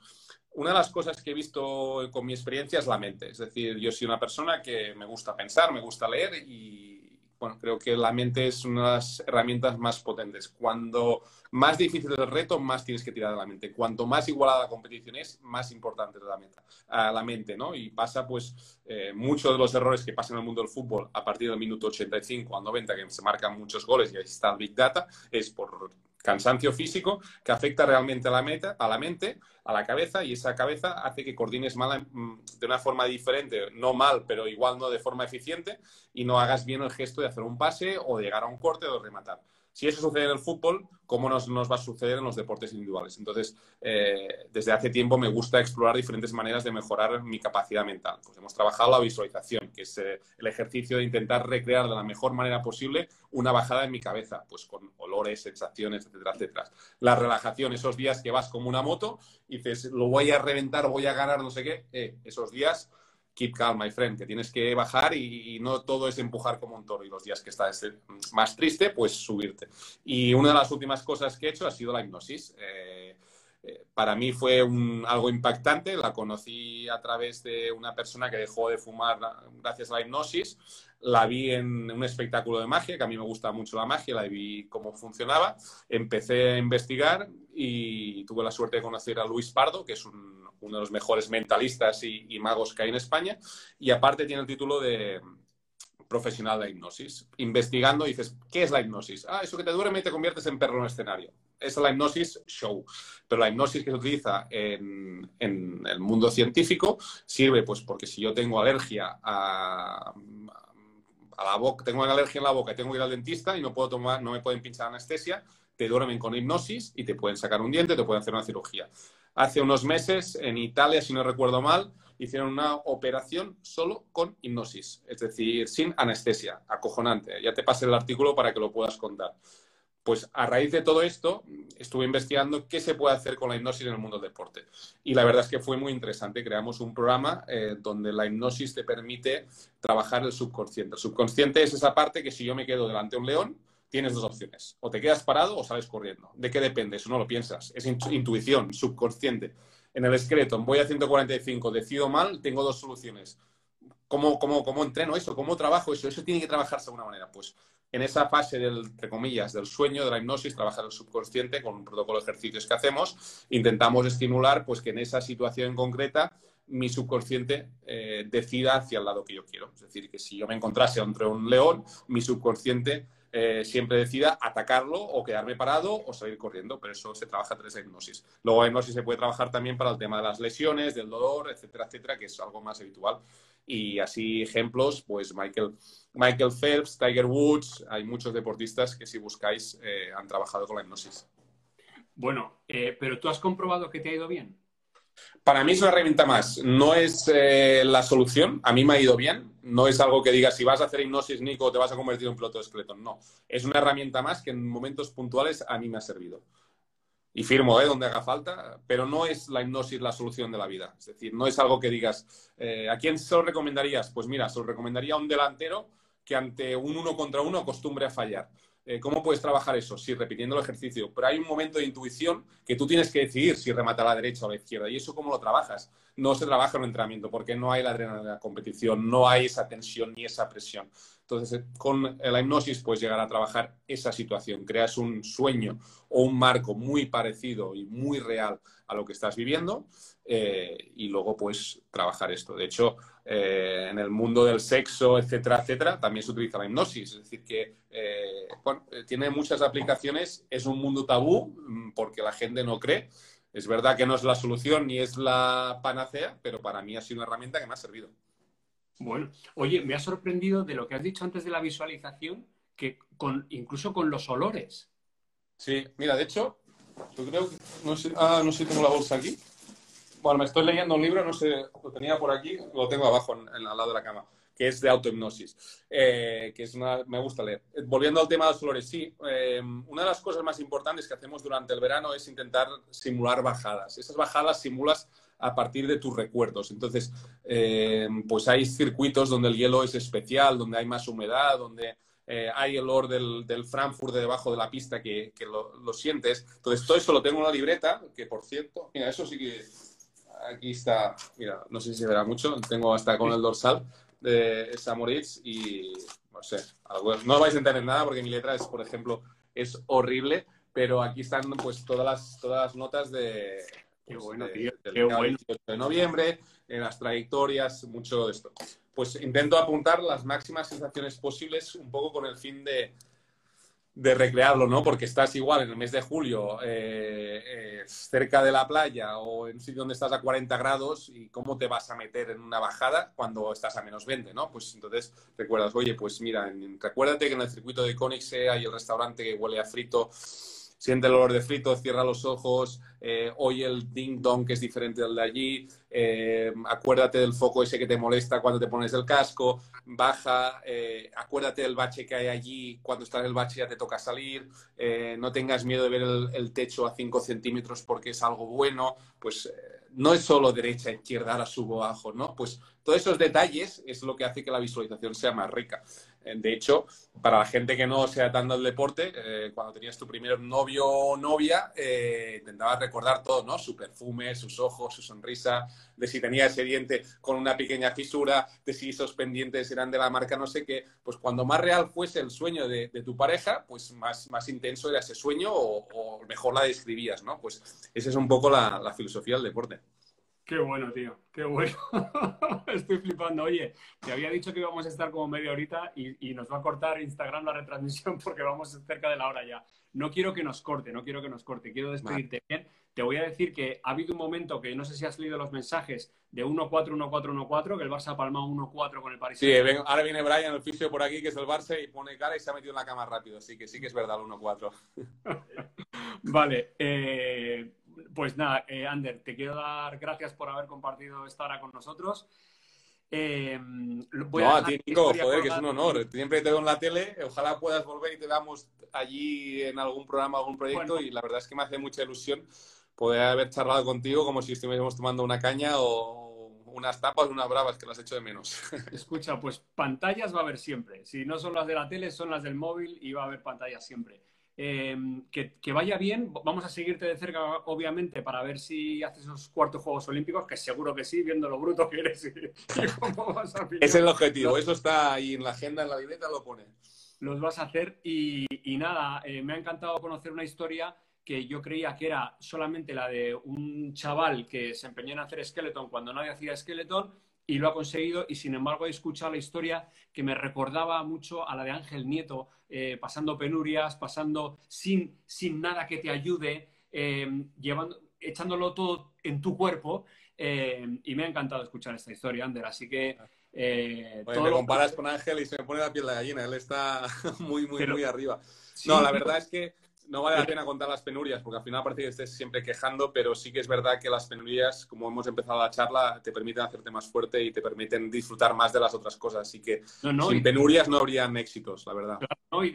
Una de las cosas que he visto con mi experiencia es la mente. Es decir, yo soy una persona que me gusta pensar, me gusta leer y bueno, creo que la mente es una de las herramientas más potentes. Cuando más difícil es el reto, más tienes que tirar de la mente. Cuanto más igualada la competición es, más importante es la, meta, a la mente, ¿no? Y pasa, pues, eh, muchos de los errores que pasan en el mundo del fútbol a partir del minuto 85 al 90, que se marcan muchos goles y ahí está el Big Data, es por cansancio físico que afecta realmente a la, meta, a la mente, a la cabeza, y esa cabeza hace que coordines mal, mm, de una forma diferente, no mal, pero igual no de forma eficiente, y no hagas bien el gesto de hacer un pase o de llegar a un corte o de rematar. Si eso sucede en el fútbol, ¿cómo nos, nos va a suceder en los deportes individuales? Entonces, eh, desde hace tiempo me gusta explorar diferentes maneras de mejorar mi capacidad mental. Pues hemos trabajado la visualización, que es eh, el ejercicio de intentar recrear de la mejor manera posible una bajada en mi cabeza, pues con olores, sensaciones, etcétera, etcétera. La relajación, esos días que vas como una moto y dices, lo voy a reventar, voy a ganar, no sé qué, eh, esos días keep calm, my friend, que tienes que bajar y, no todo es empujar como un toro y los días que estás más triste, pues subirte. Y una de las últimas cosas que he hecho ha sido la hipnosis. Eh, eh, para mí fue algo impactante, la conocí a través de una persona que dejó de fumar gracias a la hipnosis, la vi en un espectáculo de magia, que a mí me gusta mucho la magia, la vi cómo funcionaba, empecé a investigar y tuve la suerte de conocer a Luis Pardo, que es un uno de los mejores mentalistas y, magos que hay en España, y aparte tiene el título de profesional de hipnosis. Investigando dices, ¿qué es la hipnosis? Ah, eso que te duerme y te conviertes en perro en escenario. Esa es la hipnosis show. Pero la hipnosis que se utiliza en, el mundo científico sirve pues porque si yo tengo alergia a, a la boca, tengo una alergia en la boca y tengo que ir al dentista y no puedo tomar, no me pueden pinchar anestesia, te duermen con hipnosis y te pueden sacar un diente, te pueden hacer una cirugía. Hace unos meses, en Italia, si no recuerdo mal, hicieron una operación solo con hipnosis, es decir, sin anestesia, acojonante. Ya te pasé el artículo para que lo puedas contar. Pues a raíz de todo esto, estuve investigando qué se puede hacer con la hipnosis en el mundo del deporte. Y la verdad es que fue muy interesante. Creamos un programa eh, donde la hipnosis te permite trabajar el subconsciente. El subconsciente es esa parte que si yo me quedo delante de un león, tienes dos opciones. O te quedas parado o sales corriendo. ¿De qué depende? Eso no lo piensas. Es intuición, subconsciente. En el skeleton voy a 145, decido mal, tengo dos soluciones. ¿Cómo, cómo, cómo entreno eso? ¿Cómo trabajo eso? Eso tiene que trabajarse de alguna manera. Pues en esa fase del, entre comillas, del sueño, de la hipnosis, trabajar el subconsciente con un protocolo de ejercicios que hacemos, intentamos estimular pues que en esa situación concreta mi subconsciente eh, decida hacia el lado que yo quiero. Es decir, que si yo me encontrase entre un león, mi subconsciente eh, siempre decida atacarlo o quedarme parado o salir corriendo, pero eso se trabaja a través de hipnosis. Luego la hipnosis se puede trabajar también para el tema de las lesiones, del dolor, etcétera, etcétera, que es algo más habitual. Y así ejemplos, pues Michael, Michael Phelps, Tiger Woods, hay muchos deportistas que si buscáis eh, han trabajado con la hipnosis. Bueno, eh, pero tú has comprobado que te ha ido bien. Para mí es una herramienta más. No es eh, la solución. A mí me ha ido bien. No es algo que digas si vas a hacer hipnosis, Nico, te vas a convertir en un piloto de esqueleto. No. Es una herramienta más que en momentos puntuales a mí me ha servido. Y firmo, ¿eh? Donde haga falta, pero no es la hipnosis la solución de la vida. Es decir, no es algo que digas, eh, ¿a quién se lo recomendarías? Pues mira, se lo recomendaría a un delantero que ante un uno contra uno acostumbre a fallar. Eh, ¿Cómo puedes trabajar eso? Sí, repitiendo el ejercicio. Pero hay un momento de intuición que tú tienes que decidir si remata a la derecha o a la izquierda. ¿Y eso cómo lo trabajas? No se trabaja en un entrenamiento porque no hay la adrenalina de la competición, no hay esa tensión ni esa presión. Entonces, eh, con la hipnosis puedes llegar a trabajar esa situación. Creas un sueño o un marco muy parecido y muy real a lo que estás viviendo eh, y luego puedes trabajar esto. De hecho, eh, en el mundo del sexo, etcétera, etcétera, también se utiliza la hipnosis. Es decir, que tiene muchas aplicaciones. Es un mundo tabú mm, porque la gente no cree. Es verdad que no es la solución ni es la panacea, pero para mí ha sido una herramienta que me ha servido. Bueno, oye, me ha sorprendido de lo que has dicho antes de la visualización, que con, incluso con los olores. Sí, mira, de hecho, yo creo que, no sé, ah, no sé si tengo la bolsa aquí. Bueno, me estoy leyendo un libro, no sé, lo tenía por aquí, lo tengo abajo, en, al lado de la cama, que es de autohipnosis, eh, que es una, me gusta leer. Volviendo al tema de los olores, sí, eh, una de las cosas más importantes que hacemos durante el verano es intentar simular bajadas. Esas bajadas simulas a partir de tus recuerdos. Entonces, eh, pues hay circuitos donde el hielo es especial, donde hay más humedad, donde eh, hay el olor del, Frankfurt de debajo de la pista que, lo, sientes. Entonces, todo eso lo tengo en la libreta, que por cierto, mira, eso sí que aquí está, mira, no sé si se verá mucho, tengo hasta con el dorsal de Samoritz y no sé, no vais a entender nada porque mi letra es, por ejemplo, es horrible, pero aquí están pues todas las, todas las notas de, Qué pues, bueno, tío. Qué bueno. de noviembre, en las trayectorias, mucho de esto. Pues intento apuntar las máximas sensaciones posibles un poco con el fin de, de recrearlo, ¿no? Porque estás igual en el mes de julio eh, eh, cerca de la playa o en un sitio donde estás a 40 grados y cómo te vas a meter en una bajada cuando estás a menos 20, ¿no? Pues entonces recuerdas, oye, pues mira, recuérdate que en el circuito de Koenigsegg hay el restaurante que huele a frito siente el olor de frito, cierra los ojos, eh, oye el ding dong que es diferente del de allí, eh, acuérdate del foco ese que te molesta cuando te pones el casco, baja, eh, acuérdate del bache que hay allí, cuando estás en el bache ya te toca salir, no tengas miedo de ver el, techo a 5 centímetros porque es algo bueno, pues no es solo derecha, izquierda, ahora subo, bajo, ¿no? Pues todos esos detalles es lo que hace que la visualización sea más rica. Eh, de hecho, para la gente que no sea tan del deporte, eh, cuando tenías tu primer novio o novia, eh, intentabas recordar todo, ¿no? Su perfume, sus ojos, su sonrisa, de si tenía ese diente con una pequeña fisura, de si esos pendientes eran de la marca no sé qué. Pues cuando más real fuese el sueño de, tu pareja, pues más, más intenso era ese sueño o, mejor la describías, ¿no? Pues esa es un poco la filosofía del deporte. Qué bueno, tío, qué bueno. Estoy flipando. Oye, te había dicho que íbamos a estar como media horita y, nos va a cortar Instagram la retransmisión porque vamos cerca de la hora ya. No quiero que nos corte, no quiero que nos corte. Quiero despedirte bien. Te voy a decir que ha habido un momento que no sé si has leído los mensajes de 1-4, 1-4, 1-4, que el Barça ha palmado 1-4 con el Paris. Sí, ahora viene Brian, el fisio por aquí, que es el Barça, y pone cara y se ha metido en la cama rápido. Así que sí que es verdad el 1-4. vale. Eh pues nada, eh, Ander, te quiero dar gracias por haber compartido esta hora con nosotros. Eh, no, a, ti, Nico, joder, que es un honor. Siempre te veo en la tele, ojalá puedas volver y te veamos allí en algún programa, algún proyecto, y la verdad es que me hace mucha ilusión poder haber charlado contigo como si estuviésemos tomando una caña o unas tapas, unas bravas, que las hecho de menos. Escucha, pues pantallas va a haber siempre. Si no son las de la tele, son las del móvil y va a haber pantallas siempre. Em, que, vaya bien. Vamos a seguirte de cerca, obviamente, para ver si haces esos cuartos Juegos Olímpicos, que seguro que sí, viendo lo bruto que eres Es el objetivo, eso está ahí en la agenda, en la libreta lo pone. Los vas a hacer y, nada, eh, me ha encantado conocer una historia que yo creía que era solamente la de un chaval que se empeñó en hacer skeleton cuando nadie hacía skeleton y lo ha conseguido y sin embargo he escuchado la historia que me recordaba mucho a la de Ángel Nieto, eh, pasando penurias, pasando sin, sin nada que te ayude, eh, llevando, echándolo todo en tu cuerpo eh, y me ha encantado escuchar esta historia, Ander, así que... Eh, me comparas con Ángel y se me pone la piel de gallina, él está muy, muy, muy arriba. No, la verdad es que no vale la pena contar las penurias, porque al final parece que estés siempre quejando, pero sí que es verdad que las penurias, como hemos empezado la charla, te permiten hacerte más fuerte y te permiten disfrutar más de las otras cosas. Así que sin penurias no habrían éxitos, la verdad.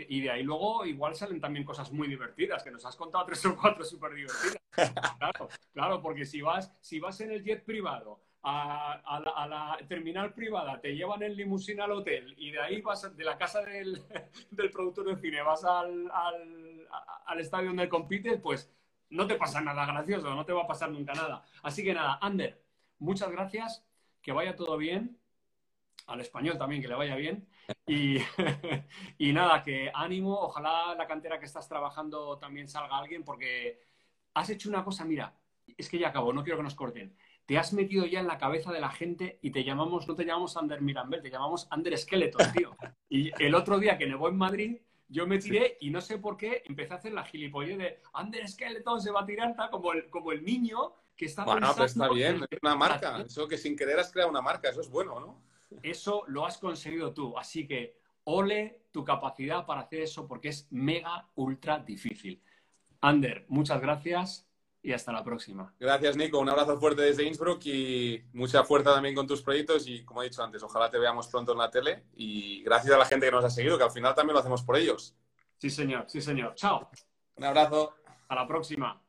y, de ahí luego igual salen también cosas muy divertidas, que nos has contado tres o cuatro súper divertidas. claro, claro, porque si vas, si vas en el jet privado a, la, terminal privada, te llevan en limusina al hotel y de ahí vas de la casa del, productor de cine, vas al, al, estadio donde compites, pues no te pasa nada gracioso, no te va a pasar nunca nada. Así que nada, Ander, muchas gracias, que vaya todo bien, al español también que le vaya bien y, y nada, que ánimo, ojalá la cantera que estás trabajando también salga alguien porque has hecho una cosa, mira, es que ya acabo, no quiero que nos corten te has metido ya en la cabeza de la gente y te llamamos, no te llamamos Ander Mirambel, te llamamos Ander Skeleton, tío. Y el otro día que nevó en Madrid, yo me tiré y no sé por qué empecé a hacer la gilipollez de Ander Skeleton se va a tirar como el, como el niño que está Bueno, pero está bien, es una marca. Eso que sin querer has creado una marca, eso es bueno, ¿no? Eso lo has conseguido tú, así que ole tu capacidad para hacer eso porque es mega, ultra difícil. Ander, muchas gracias y hasta la próxima. Gracias, Nico. Un abrazo fuerte desde Innsbruck y mucha fuerza también con tus proyectos. Y como he dicho antes, ojalá te veamos pronto en la tele. Y gracias a la gente que nos ha seguido, que al final también lo hacemos por ellos. Sí, señor. Sí, señor. Chao. Un abrazo. A la próxima.